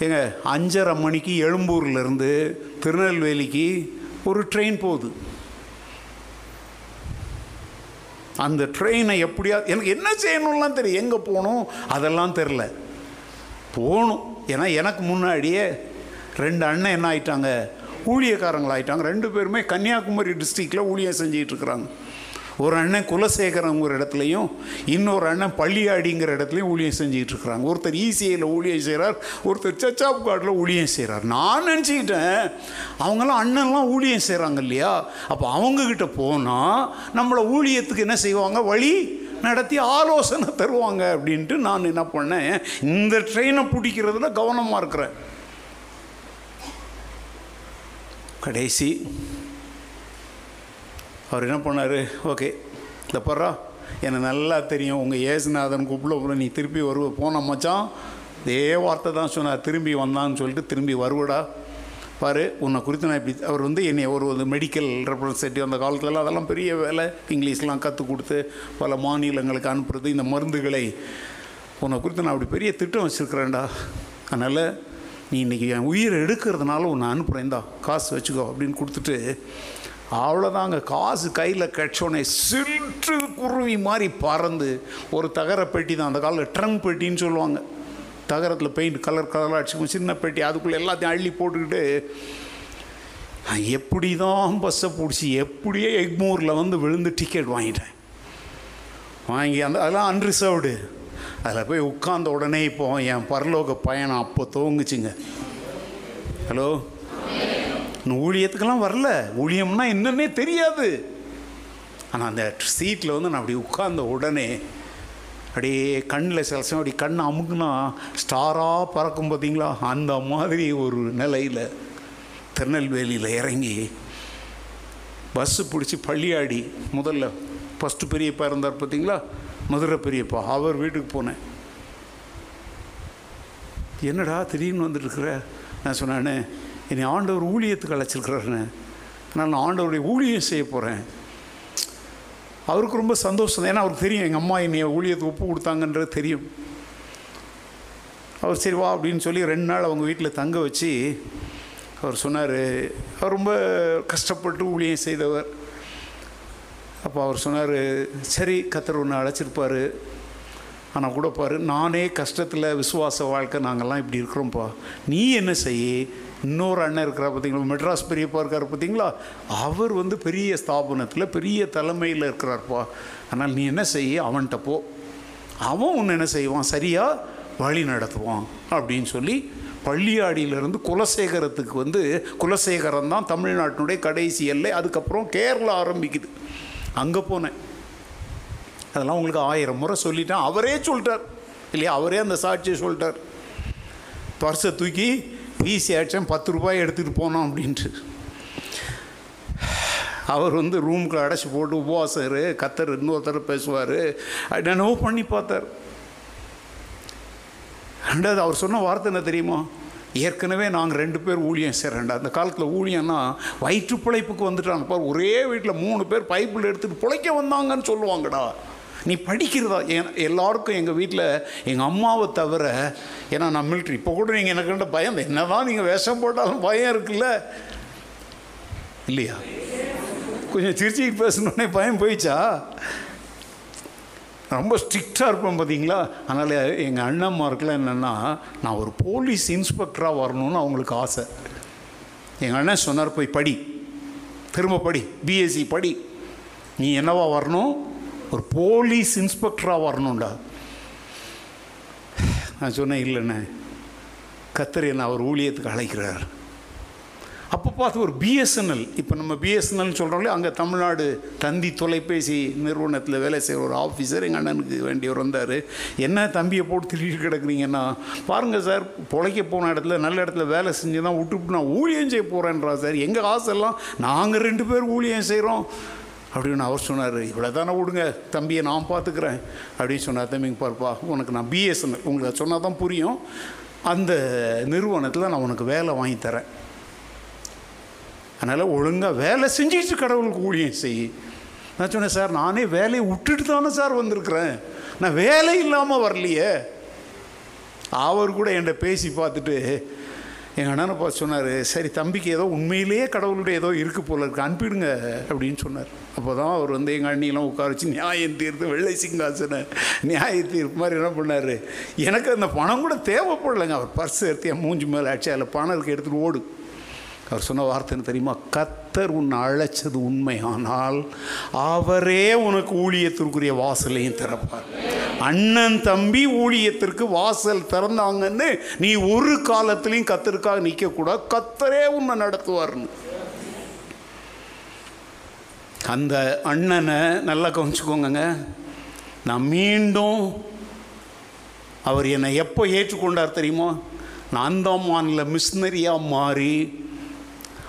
ஏங்க அஞ்சரை மணிக்கு எழும்பூர்லேருந்து திருநெல்வேலிக்கு ஒரு ட்ரெயின் போகுது. அந்த ட்ரெயினை எப்படியா எனக்கு என்ன செய்யணும்லாம் தெரியும். எங்கே போகணும்? அதெல்லாம் தெரில. போகணும். ஏன்னா எனக்கு முன்னாடியே ரெண்டு அண்ணன் என்ன ஆயிட்டாங்க? ஊழியக்காரங்களாயிட்டாங்க. ரெண்டு பேருமே கன்னியாகுமரி டிஸ்ட்ரிக்டில் ஊழியம் செஞ்சிகிட்ருக்குறாங்க இருக்கிறாங்க. ஒரு அண்ணன் குலசேகரங்கிற இடத்துலையும் இன்னொரு அண்ணன் பள்ளியாடிங்கிற இடத்துலையும் ஊழியம் செஞ்சுட்டு இருக்கிறாங்க. ஒருத்தர் ஈசிஐயில் ஊழியம் செய்கிறார் ஒருத்தர் சச்சாப் காட்டில் ஊழியம் செய்கிறார் நான் நினச்சிக்கிட்டேன் அவங்களாம் அண்ணன்லாம் ஊழியம் செய்கிறாங்க இல்லையா? அப்போ அவங்கக்கிட்ட போனால் நம்மளை ஊழியத்துக்கு என்ன செய்வாங்க? வழி நடத்தி ஆலோசனை தருவாங்க அப்படின்ட்டு நான் என்ன பண்ணேன் இந்த ட்ரெயினை பிடிக்கிறதுல கவனமாக இருக்கிறேன். கடைசி. அவர் என்ன பண்ணார்? ஓகே இந்த போடுறா எனக்கு நல்லா தெரியும். உங்கள் ஏசுநாதன் கூப்பிட நீ திருப்பி வருவ. போன மச்சான் இதே வார்த்தை தான் சொன்னார். திரும்பி வந்தான்னு சொல்லிட்டு திரும்பி வருவடா. பாரு உன்னை குறித்து நான் இப்படி அவர் வந்து என்னை ஒரு ஒரு மெடிக்கல் ரெப்ரசன்டேட்டிவ் அந்த காலத்தில் அதெல்லாம் பெரிய வேலை. இங்கிலீஷ்லாம் கற்றுக் கொடுத்து பல மாநிலங்களுக்கு அனுப்புறது இந்த மருந்துகளை. உன்னை குறித்து நான் அப்படி பெரிய திட்டம் வச்சுருக்கிறேன்டா. அதனால் நீ இன்றைக்கி என் உயிரை எடுக்கிறதுனால உன்னை அனுப்புகிறேன்டா காசு வச்சுக்கோ அப்படின்னு கொடுத்துட்டு அவ்வளோதாங்க காசு கையில் கட்சோனே சிற்று குருவி மாதிரி பறந்து ஒரு தகர பெட்டி தான். அந்த காலத்தில் ட்ரங் பெட்டின்னு சொல்லுவாங்க. தகரத்தில் பெயிண்ட் கலர் கலராக அடிச்சுக்கும் சின்ன பெட்டி அதுக்குள்ளே எல்லாத்தையும் அள்ளி போட்டுக்கிட்டு எப்படி தான் பஸ்ஸை பிடிச்சி எப்படியே எக்மூரில் வந்து விழுந்து டிக்கெட் வாங்கிட்டேன். வாங்கி அந்த அதெல்லாம் அன்ரிசர்வ்டு அதில் போய் உட்கார்ந்த உடனே இப்போ என் பரலோக பயணம் அப்போ துவங்குச்சுங்க. ஹலோ இன்னும் ஊழியத்துக்கெல்லாம் வரல. ஊழியம்னா என்னன்னே தெரியாது. ஆனால் அந்த சீட்டில் வந்து நான் அப்படி உட்கார்ந்த உடனே அப்படியே கண்ணில் சில சமயம் அப்படி கண்ணை அமுக்குனா ஸ்டாராக பறக்கும் பார்த்தீங்களா அந்த மாதிரி ஒரு நிலையில் திருநெல்வேலியில் இறங்கி பஸ்ஸு பிடிச்சி பள்ளியாடி முதல்ல ஃபஸ்ட்டு பெரியப்பா இருந்தார் பார்த்தீங்களா மதுரை பெரியப்பா அவர் வீட்டுக்கு போனேன். என்னடா திடீர்னு வந்துட்டுருக்குற? நான் சொன்னானே என்னை ஆண்டவர் ஊழியத்துக்கு அழைச்சிருக்கிறாருன்னு. நான் ஆண்டவருடைய ஊழியம் செய்ய போகிறேன் அவருக்கு ரொம்ப சந்தோஷம். தான் ஏன்னா அவருக்கு தெரியும் எங்கள் அம்மா என்னை ஊழியத்துக்கு ஒப்பு கொடுத்தாங்கன்றது தெரியும். அவர் சரி வா அப்படின்னு சொல்லி ரெண்டு நாள் அவங்க வீட்டில் தங்க வச்சு அவர் சொன்னார் அவர் ரொம்ப கஷ்டப்பட்டு ஊழியம் செய்தவர். அப்போ அவர் சொன்னார் சரி கத்தர் ஒன்று அழைச்சிருப்பார். ஆனால் கூட பாரு நானே கஷ்டத்தில் விசுவாச வாழ்க்கை நாங்கள்லாம் இப்படி இருக்கிறோம்ப்பா. நீ என்ன செய்ய? இன்னொரு அண்ணன் இருக்கிறா பார்த்தீங்களா? மெட்ராஸ் பெரியப்பா இருக்கார் பார்த்தீங்களா? அவர் வந்து பெரிய ஸ்தாபனத்தில் பெரிய தலைமையில் இருக்கிறார்ப்பா. ஆனால் நீ என்ன செய்ய? அவன்கிட்ட போ. அவன் ஒன்று என்ன செய்வான்? சரியாக வழி நடத்துவான். அப்படின்னு சொல்லி பள்ளியாடியிலிருந்து குலசேகரத்துக்கு வந்து குலசேகரம் தான் தமிழ்நாட்டினுடைய கடைசி எல்லை. அதுக்கப்புறம் கேரளா ஆரம்பிக்குது. அங்கே போனேன். அதெல்லாம் உங்களுக்கு ஆயிரம் முறை சொல்லிட்டேன். அவரே சொல்லிட்டார். இல்லையா? அவரே அந்த சாட்சியை சொல்லிட்டார். பர்ஸை தூக்கி வீசி ஆச்சேன் பத்து ரூபாய் எடுத்துகிட்டு போனோம் அப்படின்ட்டு. அவர் வந்து ரூமுக்கு அடைச்சி போட்டு உபவாசர் கத்தர் இன்னொருத்தர் பேசுவார். என்னென்னவோ பண்ணி பார்த்தார். ரெண்டாவது அவர் சொன்ன வார்த்தை என்ன தெரியுமா? ஏற்கனவே நாங்கள் ரெண்டு பேர் ஊழியம் செய்கிறேன்டா அந்த காலத்தில் ஊழியம்னா வயிற்று பிழைப்புக்கு வந்துட்டாங்க. பார் ஒரே வீட்டில் மூணு பேர் பைப்பில் எடுத்துகிட்டு பிழைக்க வந்தாங்கன்னு சொல்லுவாங்கடா. நீ படிக்கிறதா? என் எல்லாருக்கும் எங்கள் வீட்டில் எங்கள் அம்மாவை தவிர ஏன்னா நான் மிலிட்ரி இப்போ கூட நீங்கள் எனக்கு பயம்? என்ன தான் நீங்கள் விஷம் போட்டாலும் பயம் இருக்குல்ல. இல்லையா? கொஞ்சம் திருச்சிக்கு பேசணுன்னே பயம் போயிடுச்சா? ரொம்ப ஸ்ட்ரிக்டாக இருப்பேன் பார்த்தீங்களா அதனால் எங்கள் அண்ணம்மாருக்குலாம் என்னென்னா நான் ஒரு போலீஸ் இன்ஸ்பெக்டராக வரணும்னு அவங்களுக்கு ஆசை. எங்கள் அண்ணன் சொன்னார் போய் படி. திரும்ப படி. பிஎஸ்சி படி. நீ என்னவா வரணும்? ஒரு போலீஸ் இன்ஸ்பெக்டராக வரணும்டா. நான் சொன்னேன் இல்லைண்ணே. கத்தர் என்ன அவர் ஊழியத்துக்கு அழைக்கிறார். அப்போ பார்த்து ஒரு பிஎஸ்என்எல் இப்போ நம்ம பிஎஸ்என்எல்னு சொல்கிறோம்ல அங்கே தமிழ்நாடு தந்தி தொலைபேசி நிறுவனத்தில் வேலை செய்கிற ஒரு ஆஃபீஸர் எங்கள் அண்ணனுக்கு வேண்டியவர் வந்தார் என்ன தம்பியை போட்டு திருட்டு கிடக்குறீங்கன்னா பாருங்கள் சார் பொழைக்க போன இடத்துல நல்ல இடத்துல வேலை செஞ்சு தான் விட்டுவிட்டு நான் ஊழியம் செய்ய போகிறேன்றா சார் எங்கள் ஆசையெல்லாம் நாங்கள் ரெண்டு பேர் ஊழியம் செய்கிறோம் அப்படின்னு அவர் சொன்னார். இவ்வளோ தானே விடுங்க தம்பியை நான் பார்த்துக்கிறேன் அப்படின்னு சொன்னார். தம்பிங்க பார்ப்பா உனக்கு நான் பிஎஸ்என்எல் உங்களுக்கு சொன்னால் தான் புரியும். அந்த நிறுவனத்தில் நான் உனக்கு வேலை வாங்கி தரேன். அதனால் ஒழுங்காக வேலை செஞ்சுட்டு கடவுளுக்கு ஊழியம் செய். நான் சொன்னேன் சார் நானே வேலையை விட்டுட்டு தானே சார் வந்திருக்கிறேன். நான் வேலை இல்லாமல் வரலையே. அவர் கூட என்கிட்ட பேசி பார்த்துட்டு எங்கள் அண்ணனை பார்த்து சொன்னார் சரி தம்பிக்கு ஏதோ உண்மையிலேயே கடவுளுடைய ஏதோ இருக்கு போல இருக்கு அனுப்பிடுங்க அப்படின்னு சொன்னார். அப்போ தான் அவர் வந்து எங்கள் அண்ணியெல்லாம் உட்கார வச்சு நியாயம் தீர்த்து வெள்ளை சிங்காசனை நியாய தீர்ப்பு மாதிரி என்ன பண்ணார். எனக்கு அந்த பணம் கூட தேவைப்படலைங்க. அவர் பர்ஸ் எடுத்து என் மூஞ்சி மேலே ஆச்சு அதில் பணம் இருக்கு எடுத்துகிட்டு ஓடு. அவர் சொன்ன வார்த்தைன்னு தெரியுமா? கத்தர் உன்னை அழைச்சது உண்மையானால் அவரே உனக்கு ஊழியத்திற்குரிய வாசலையும் திறப்பார். அண்ணன் தம்பி ஊழியத்திற்கு வாசல் திறந்தாங்கன்னு நீ ஒரு காலத்திலையும் கத்தருக்காக நிற்கக்கூடாது கத்தரே உன்னை நடத்துவார்னு. அந்த அண்ணனை நல்லா கவனிச்சுக்கோங்க நான் மீண்டும் அவர் என்னை எப்போ ஏற்றுக்கொண்டார் தெரியுமா? நான் அந்தமானில் மிஷினரியாக மாறி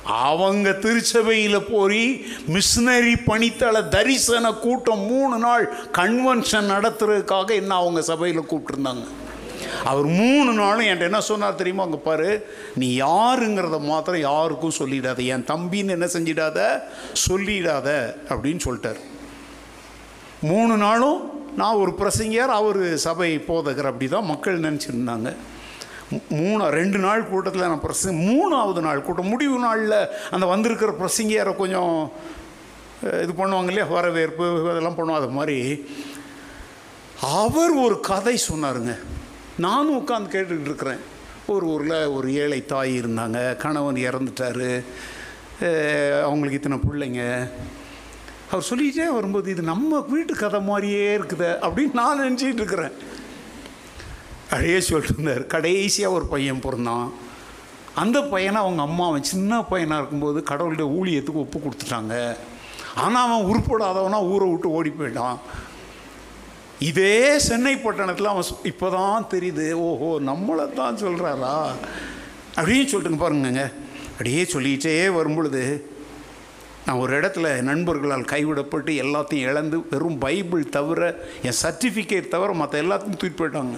அவங்க திருச்சபையில் போய் மிஷினரி பணித்தள தரிசன கூட்டம் மூணு நாள் கன்வென்ஷன் நடத்துறதுக்காக என்ன அவங்க சபையில் கூப்பிட்டுருந்தாங்க. அவர் மூணு நாளும் என்கிட்ட என்ன சொன்னார் தெரியுமா? அங்கே பாரு நீ யாருங்கிறத மாத்திரம் யாருக்கும் சொல்லிடாத. என் தம்பின்னு என்ன செஞ்சிடாத? சொல்லிடாத அப்படின்னு சொல்லிட்டார். மூணு நாளும் நான் ஒரு பிரசிங்கர் அவர் சபை போதகர் அப்படி தான் மக்கள் நினச்சிருந்தாங்க. மூணு ரெண்டு நாள் கூட்டத்தில் நான் பிரசங்க மூணாவது நாள் கூட்டம் முடிவு நாளில் அந்த வந்திருக்கிற பிரசங்கியாரை கொஞ்சம் இது பண்ணுவாங்க இல்லையா வரவேற்பு அதெல்லாம் பண்ணுவோம் அது மாதிரி அவர் ஒரு கதை சொன்னாருங்க. நானும் உட்காந்து கேட்டுக்கிட்டு இருக்கிறேன். ஒரு ஊரில் ஒரு ஏழை தாய் இருந்தாங்க. கணவன் இறந்துட்டாரு. அவங்களுக்கு இத்தனை பிள்ளைங்க. அவர் சொல்லிகிட்டே வரும்போது இது நம்ம வீட்டு கதை மாதிரியே இருக்குது அப்படின்னு நான் நினச்சிட்டு இருக்கிறேன். அப்படியே சொல்லிட்டு இருந்தார் கடைசியாக ஒரு பையன் பிறந்தான். அந்த பையனை அவங்க அம்மா அவன் சின்ன பையனாக இருக்கும்போது கடவுளுடைய ஊழியத்துக்கு ஒப்பு கொடுத்துட்டாங்க. ஆனால் அவன் உருப்படாதவனா ஊரை விட்டு ஓடி போயிட்டான். இதே சென்னை பட்டணத்தில் அவன் இப்போ தான் தெரியுது ஓஹோ நம்மளை தான் சொல்கிறாரா அப்படின்னு சொல்லிட்டுங்க பாருங்கங்க. அப்படியே சொல்லிகிட்டே வரும்பொழுது நான் ஒரு இடத்துல நண்பர்களால் கைவிடப்பட்டு எல்லாத்தையும் இழந்து வெறும் பைபிள் தவிர என் சர்டிஃபிகேட் தவிர மற்ற எல்லாத்தையும் தூக்கி போயிட்டாங்க.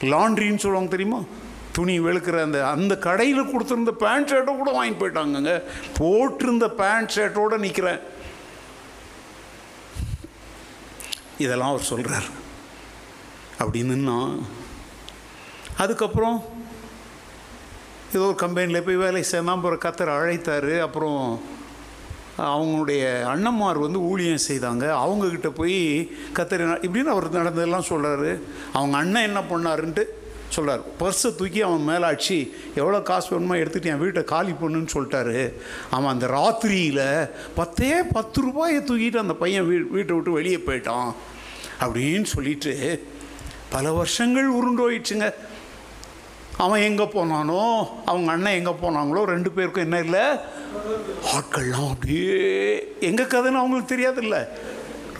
லாண்ட்ரின்னு சொல்லுவாங்க தெரியுமா? துணி வெளுக்கிற அந்த அந்த கடையில் கொடுத்துருந்த பேண்ட் ஷர்ட்டை கூட வாங்கிட்டு போயிட்டாங்கங்க. போட்டிருந்த பேண்ட் ஷர்ட்டோடு நிற்கிறேன் இதெல்லாம் அவர் சொல்கிறார் அப்படின்னுன்னா அதுக்கப்புறம் ஏதோ ஒரு கம்பெனியில் போய் வேலை சேர்ந்தான் அப்புறம் கத்தர் அழைத்தார். அப்புறம் அவங்களுடைய அண்ணன்மார் வந்து ஊழியம் செய்தாங்க. அவங்கக்கிட்ட போய் கத்தர் இப்படின்னு அவர் நடந்ததெல்லாம் சொல்கிறாரு அவங்க அண்ணன் என்ன பண்ணாருன்ட்டு சொல்கிறார் பர்ஸை தூக்கி அவன் மேலே அடிச்சு எவ்வளோ காசு வேணுமோ எடுத்துகிட்டு என் வீட்டை காலி பண்ணுன்னு சொல்லிட்டாரு. அவன் அந்த ராத்திரியில் பத்தே பத்து ரூபாயை தூக்கிட்டு அந்த பையன் வீ வீட்டை விட்டு வெளியே போயிட்டான். அப்படின்னு சொல்லிட்டு பல வருஷங்கள் உருண்டோயிடுச்சுங்க அவன் எங்கே போனானோ அவங்க அண்ணன் எங்கே போனாங்களோ ரெண்டு பேருக்கும் என்ன இல்லை? ஆட்கள்லாம் அப்படியே எங்கள் கதைன்னு அவங்களுக்கு தெரியாதுல்ல.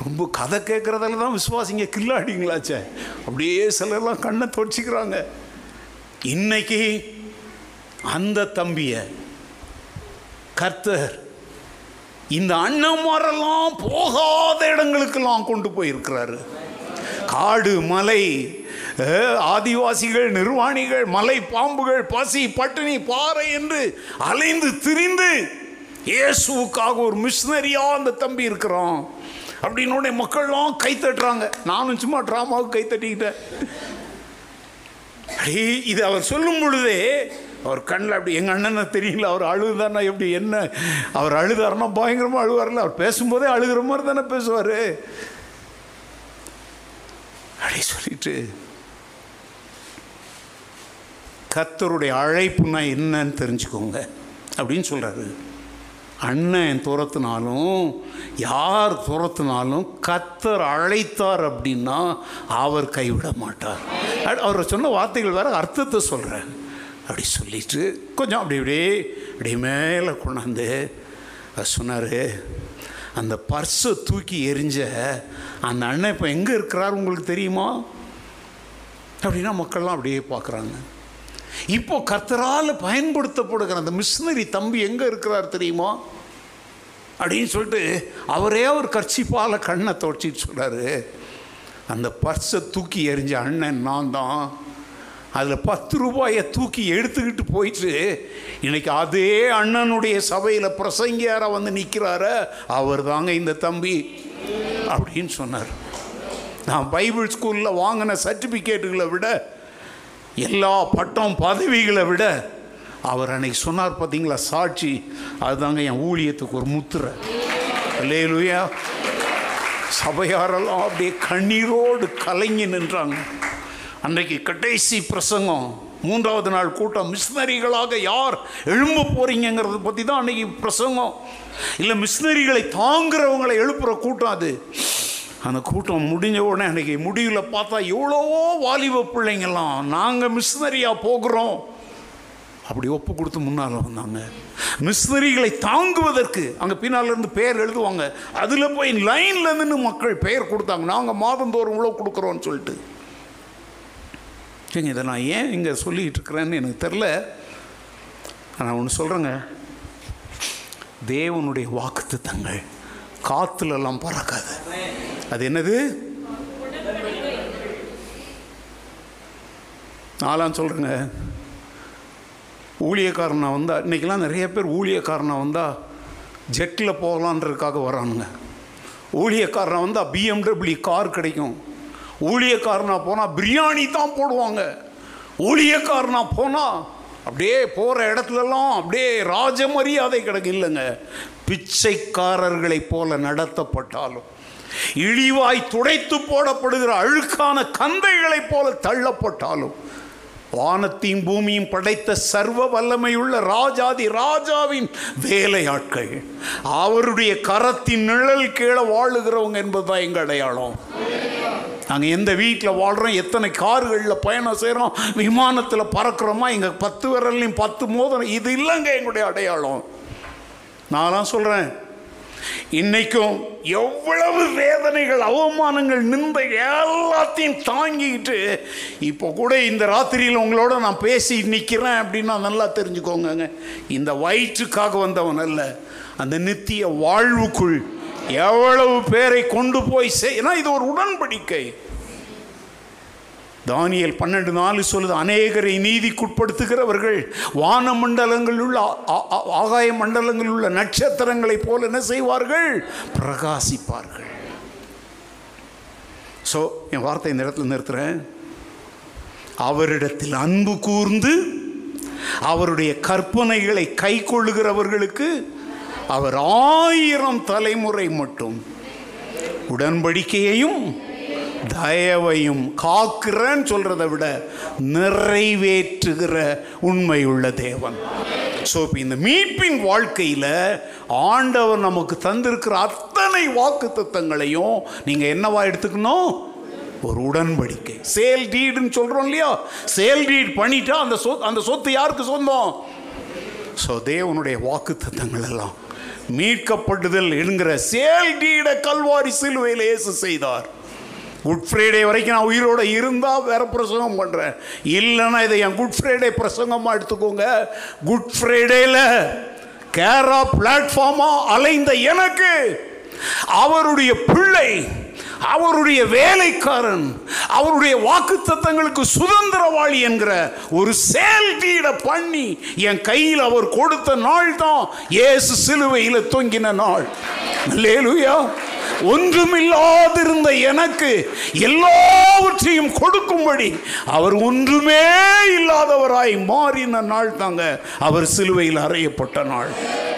ரொம்ப கதை கேட்குறதால தான் விசுவாசிங்க கில்லாடிங்களாச்சே. அப்படியே சிலர்லாம் கண்ணை தொடச்சிக்கிறாங்க. இன்னைக்கு அந்த தம்பியை கர்த்தர் இந்த அண்ணன்மாரெல்லாம் போகாத இடங்களுக்கெல்லாம் கொண்டு போயிருக்கிறாரு. காடு மலை ஆதிவாசிகள் நிர்வாணிகள் மலை பாம்புகள் பசி பட்டினி பாறை என்று அலைந்து திரிந்து இயேசுவுக்காக ஒரு மிஷினரியாக அந்த தம்பி இருக்கிறோம் அப்படின்னு மக்கள்லாம் கை தட்டுறாங்க. நானும் சும்மா ட்ராமாவுக்கு கை தட்டிக்கிட்டேன். இது அவர் சொல்லும் பொழுதே அவர் கண்ணில் அப்படி எங்கள் அண்ணனை தெரியல அவர் அழுதானா எப்படி என்ன? அவர் அழுதாருன்னா பயங்கரமாக அழுவார்ல அவர் பேசும்போதே அழுகிற மாதிரி தானே பேசுவார். அப்படி சொல்லிட்டு கத்தருடைய அழைப்புனா என்னன்னு தெரிஞ்சுக்கோங்க. அப்படின்னு சொல்கிறாரு அண்ணன் துரத்துனாலும் யார் துரத்துனாலும் கத்தர் அழைத்தார் அப்படின்னா அவர் கைவிட மாட்டார். அவர் சொன்ன வார்த்தைகள் வேறு அர்த்தத்தை சொல்கிறேன் அப்படி சொல்லிட்டு கொஞ்சம் அப்படி அப்படியே அப்படியே மேலே கொண்டாந்து சொன்னார் அந்த பர்ஸை தூக்கி எரிஞ்ச அந்த அண்ணன் இப்போ எங்கே இருக்கிறார் உங்களுக்கு தெரியுமா? அப்படின்னா மக்கள்லாம் அப்படியே பார்க்குறாங்க. இப்போ கர்த்தரால் பயன்படுத்தப்படுகிற அந்த மிஷினரி தம்பி எங்கே இருக்கிறார் தெரியுமா? அப்படின்னு சொல்லிட்டு அவரே ஒரு கர்ச்சிப்பால் கண்ணை தொடச்சிட்டு சொல்கிறாரு அந்த பர்ஸை தூக்கி எறிஞ்ச அண்ணன் நான் தான். அதில் பத்து ரூபாயை தூக்கி எடுத்துக்கிட்டு போயிட்டு இன்றைக்கி அதே அண்ணனுடைய சபையில் பிரசங்கியாராக வந்து நிற்கிறார அவர் தாங்க இந்த தம்பி அப்படின்னு சொன்னார். நான் பைபிள் ஸ்கூலில் வாங்கின சர்டிஃபிகேட்டுகளை விட எல்லா பட்டம் பதவிகளை விட அவர் அன்னைக்கு சொன்னார் பார்த்தீங்களா சாட்சி அதுதாங்க என் ஊழியத்துக்கு ஒரு முத்திரை. இல்லையிலுயா சபையாரெல்லாம் அப்படியே கண்ணீரோடு கலங்கி நின்றாங்க. அன்றைக்கு கடைசி பிரசங்கம் மூன்றாவது நாள் கூட்டம் மிஷினரிகளாக யார் எழும்ப போகிறீங்கிறத பற்றி தான் அன்றைக்கி பிரசங்கம். இல்லை மிஷினரிகளை தாங்குறவங்களை எழுப்புகிற கூட்டம் அது. அந்த கூட்டம் முடிஞ்ச உடனே அன்றைக்கி முடிவில் பார்த்தா எவ்வளவோ வாலிப பிள்ளைங்கெல்லாம் நாங்கள் மிஷினரியாக போகிறோம். அப்படி ஒப்பு கொடுத்து முன்னால் வந்தாங்க. மிஷினரிகளை தாங்குவதற்கு அங்கே பின்னால் இருந்து பெயர் எழுதுவாங்க. அதில் போய் லைனில் நின்று மக்கள் பெயர் கொடுத்தாங்க. நாங்கள் மாதந்தோறும் இவ்வளோ கொடுக்குறோன்னு சொல்லிட்டு. ஏங்க இதை நான் ஏன் இங்கே சொல்லிகிட்டு இருக்கிறேன்னு எனக்கு தெரில நான் ஒன்று சொல்கிறேங்க தேவனுடைய வாக்குத்தத்தங்கள். காற்றுலலாம் பறக்காது. அது என்னது? நாலாம் சொல்கிறேங்க ஊழியக்காரனாக வந்தால் இன்றைக்கெல்லாம் நிறைய பேர் ஊழியக்காரனா வந்தால் ஜெட்டில் போகலான்றதுக்காக வரானுங்க ஊழியக்காரனாக வந்தால் பிஎம்டபிள்யூ கார் கிடைக்கும். ஊழியக்காரனா போனால் பிரியாணி தான் போடுவாங்க. ஊழியக்காரனா போனால் அப்படியே போகிற இடத்துலலாம் அப்படியே ராஜ மரியாதை கிடைக்கும் இல்லைங்க. பிச்சைக்காரர்களைப் போல நடத்தப்பட்டாலும் இழிவாய் துடைத்து போடப்படுகிற அழுக்கான கந்தைகளைப் போல தள்ளப்பட்டாலும் வானத்தையும் பூமியும் படைத்த சர்வ வல்லமையுள்ள ராஜாதி ராஜாவின் வேலையாட்கள் அவருடைய கரத்தின் நிழல் கீழே வாழுகிறவங்க என்பதுதான் எங்கள் அடையாளம். நாங்கள் எந்த வீட்டில் வாழ்கிறோம் எத்தனை கார்களில் பயணம் செய்கிறோம் விமானத்தில் பறக்கிறோமா எங்கள் பத்து விரல்லையும் பத்து மோதிரம் இது இல்லைங்க எங்களுடைய அடையாளம். நான்லாம் சொல்கிறேன் இன்னைக்கும் எவ்வளவு வேதனைகள் அவமானங்கள் நிந்த எல்லாத்தையும் தாங்கிக்கிட்டு இப்போ கூட இந்த ராத்திரியில் உங்களோட நான் பேசி நிற்கிறேன் அப்படின்னா நல்லா தெரிஞ்சுக்கோங்க இந்த வயிற்றுக்காக வந்தவன் அல்ல. அந்த நித்திய வாழ்வுக்குள் எவ்வளவு பேரை கொண்டு போய் செய் ஏன்னா இது ஒரு உடன்படிக்கை. தானியல் பன்னெண்டு நாலு சொல்லுது அநேகரை நீதிக்குட்படுத்துகிறவர்கள் வான மண்டலங்களில் உள்ள ஆகாய மண்டலங்களில் உள்ள நட்சத்திரங்களைப் போல என்ன செய்வார்கள்? பிரகாசிப்பார்கள். ஸோ என் வார்த்தை இந்த இடத்துல அவரிடத்தில் அன்பு கூர்ந்து அவருடைய கற்பனைகளை கை கொள்ளுகிறவர்களுக்கு அவர் ஆயிரம் தலைமுறை மட்டும் உடன்படிக்கையையும் தயவையும் காக்கிறேன்னு சொல்கிறத விட நிறைவேற்றுகிற உண்மையுள்ள தேவன். ஸோ இப்போ இந்த மீட்பின் வாழ்க்கையில் ஆண்டவர் நமக்கு தந்திருக்கிற அத்தனை வாக்கு தத்தங்களையும் நீங்கள் என்னவா எடுத்துக்கணும்? ஒரு உடன்படிக்கை. சேல் டீடுன்னு சொல்கிறோம் இல்லையா? சேல் டீட் பண்ணிட்டா அந்த சொத் அந்த சொத்து யாருக்கு சொந்தம்? ஸோ தேவனுடைய வாக்கு தத்தங்கள் எல்லாம் மீட்கப்படுதல் என்கிற சேல் டீட கல்வாரி சிலுவையில் இயேசு செய்தார். குட் ஃப்ரைடே வரைக்கும் நான் உயிரோட இருந்தால் வேற பிரசங்கம் பண்ணுறேன் இல்லைன்னா இதை என் குட் ஃப்ரைடே பிரசங்கமாக எடுத்துக்கோங்க. குட் ஃப்ரைடேல கேரா பிளாட்ஃபார்மாக அலைந்த எனக்கு அவருடைய பிள்ளை அவருடைய வேலைக்காரன் அவருடைய வாக்குத்தத்தங்களுக்கு சுதந்திரவாளி என்கிற ஒரு செயல்டீட பண்ணி என் கையில் அவர் கொடுத்த நாள் தான் ஏசு சிலுவையில் தொங்கின நாள். லேலுயா ஒன்றுமில்லாதிருந்த எனக்கு எல்லாவற்றையும் கொடுக்கும்படி அவர் ஒன்றுமே இல்லாதவராய் மாறின நாள் தாங்க அவர் சிலுவையில் அறையப்பட்ட நாள்.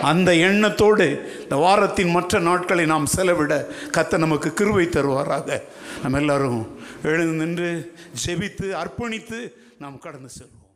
அந்த எண்ணத்தோடு இந்த வாரத்தின் மற்ற நாட்களை நாம் செலவிட கத்த நமக்கு கிருவை தருவாராக. நம்ம எல்லாரும் எழுந்து நின்று ஜெபித்து அர்ப்பணித்து நாம் கடந்து செல்வோம்.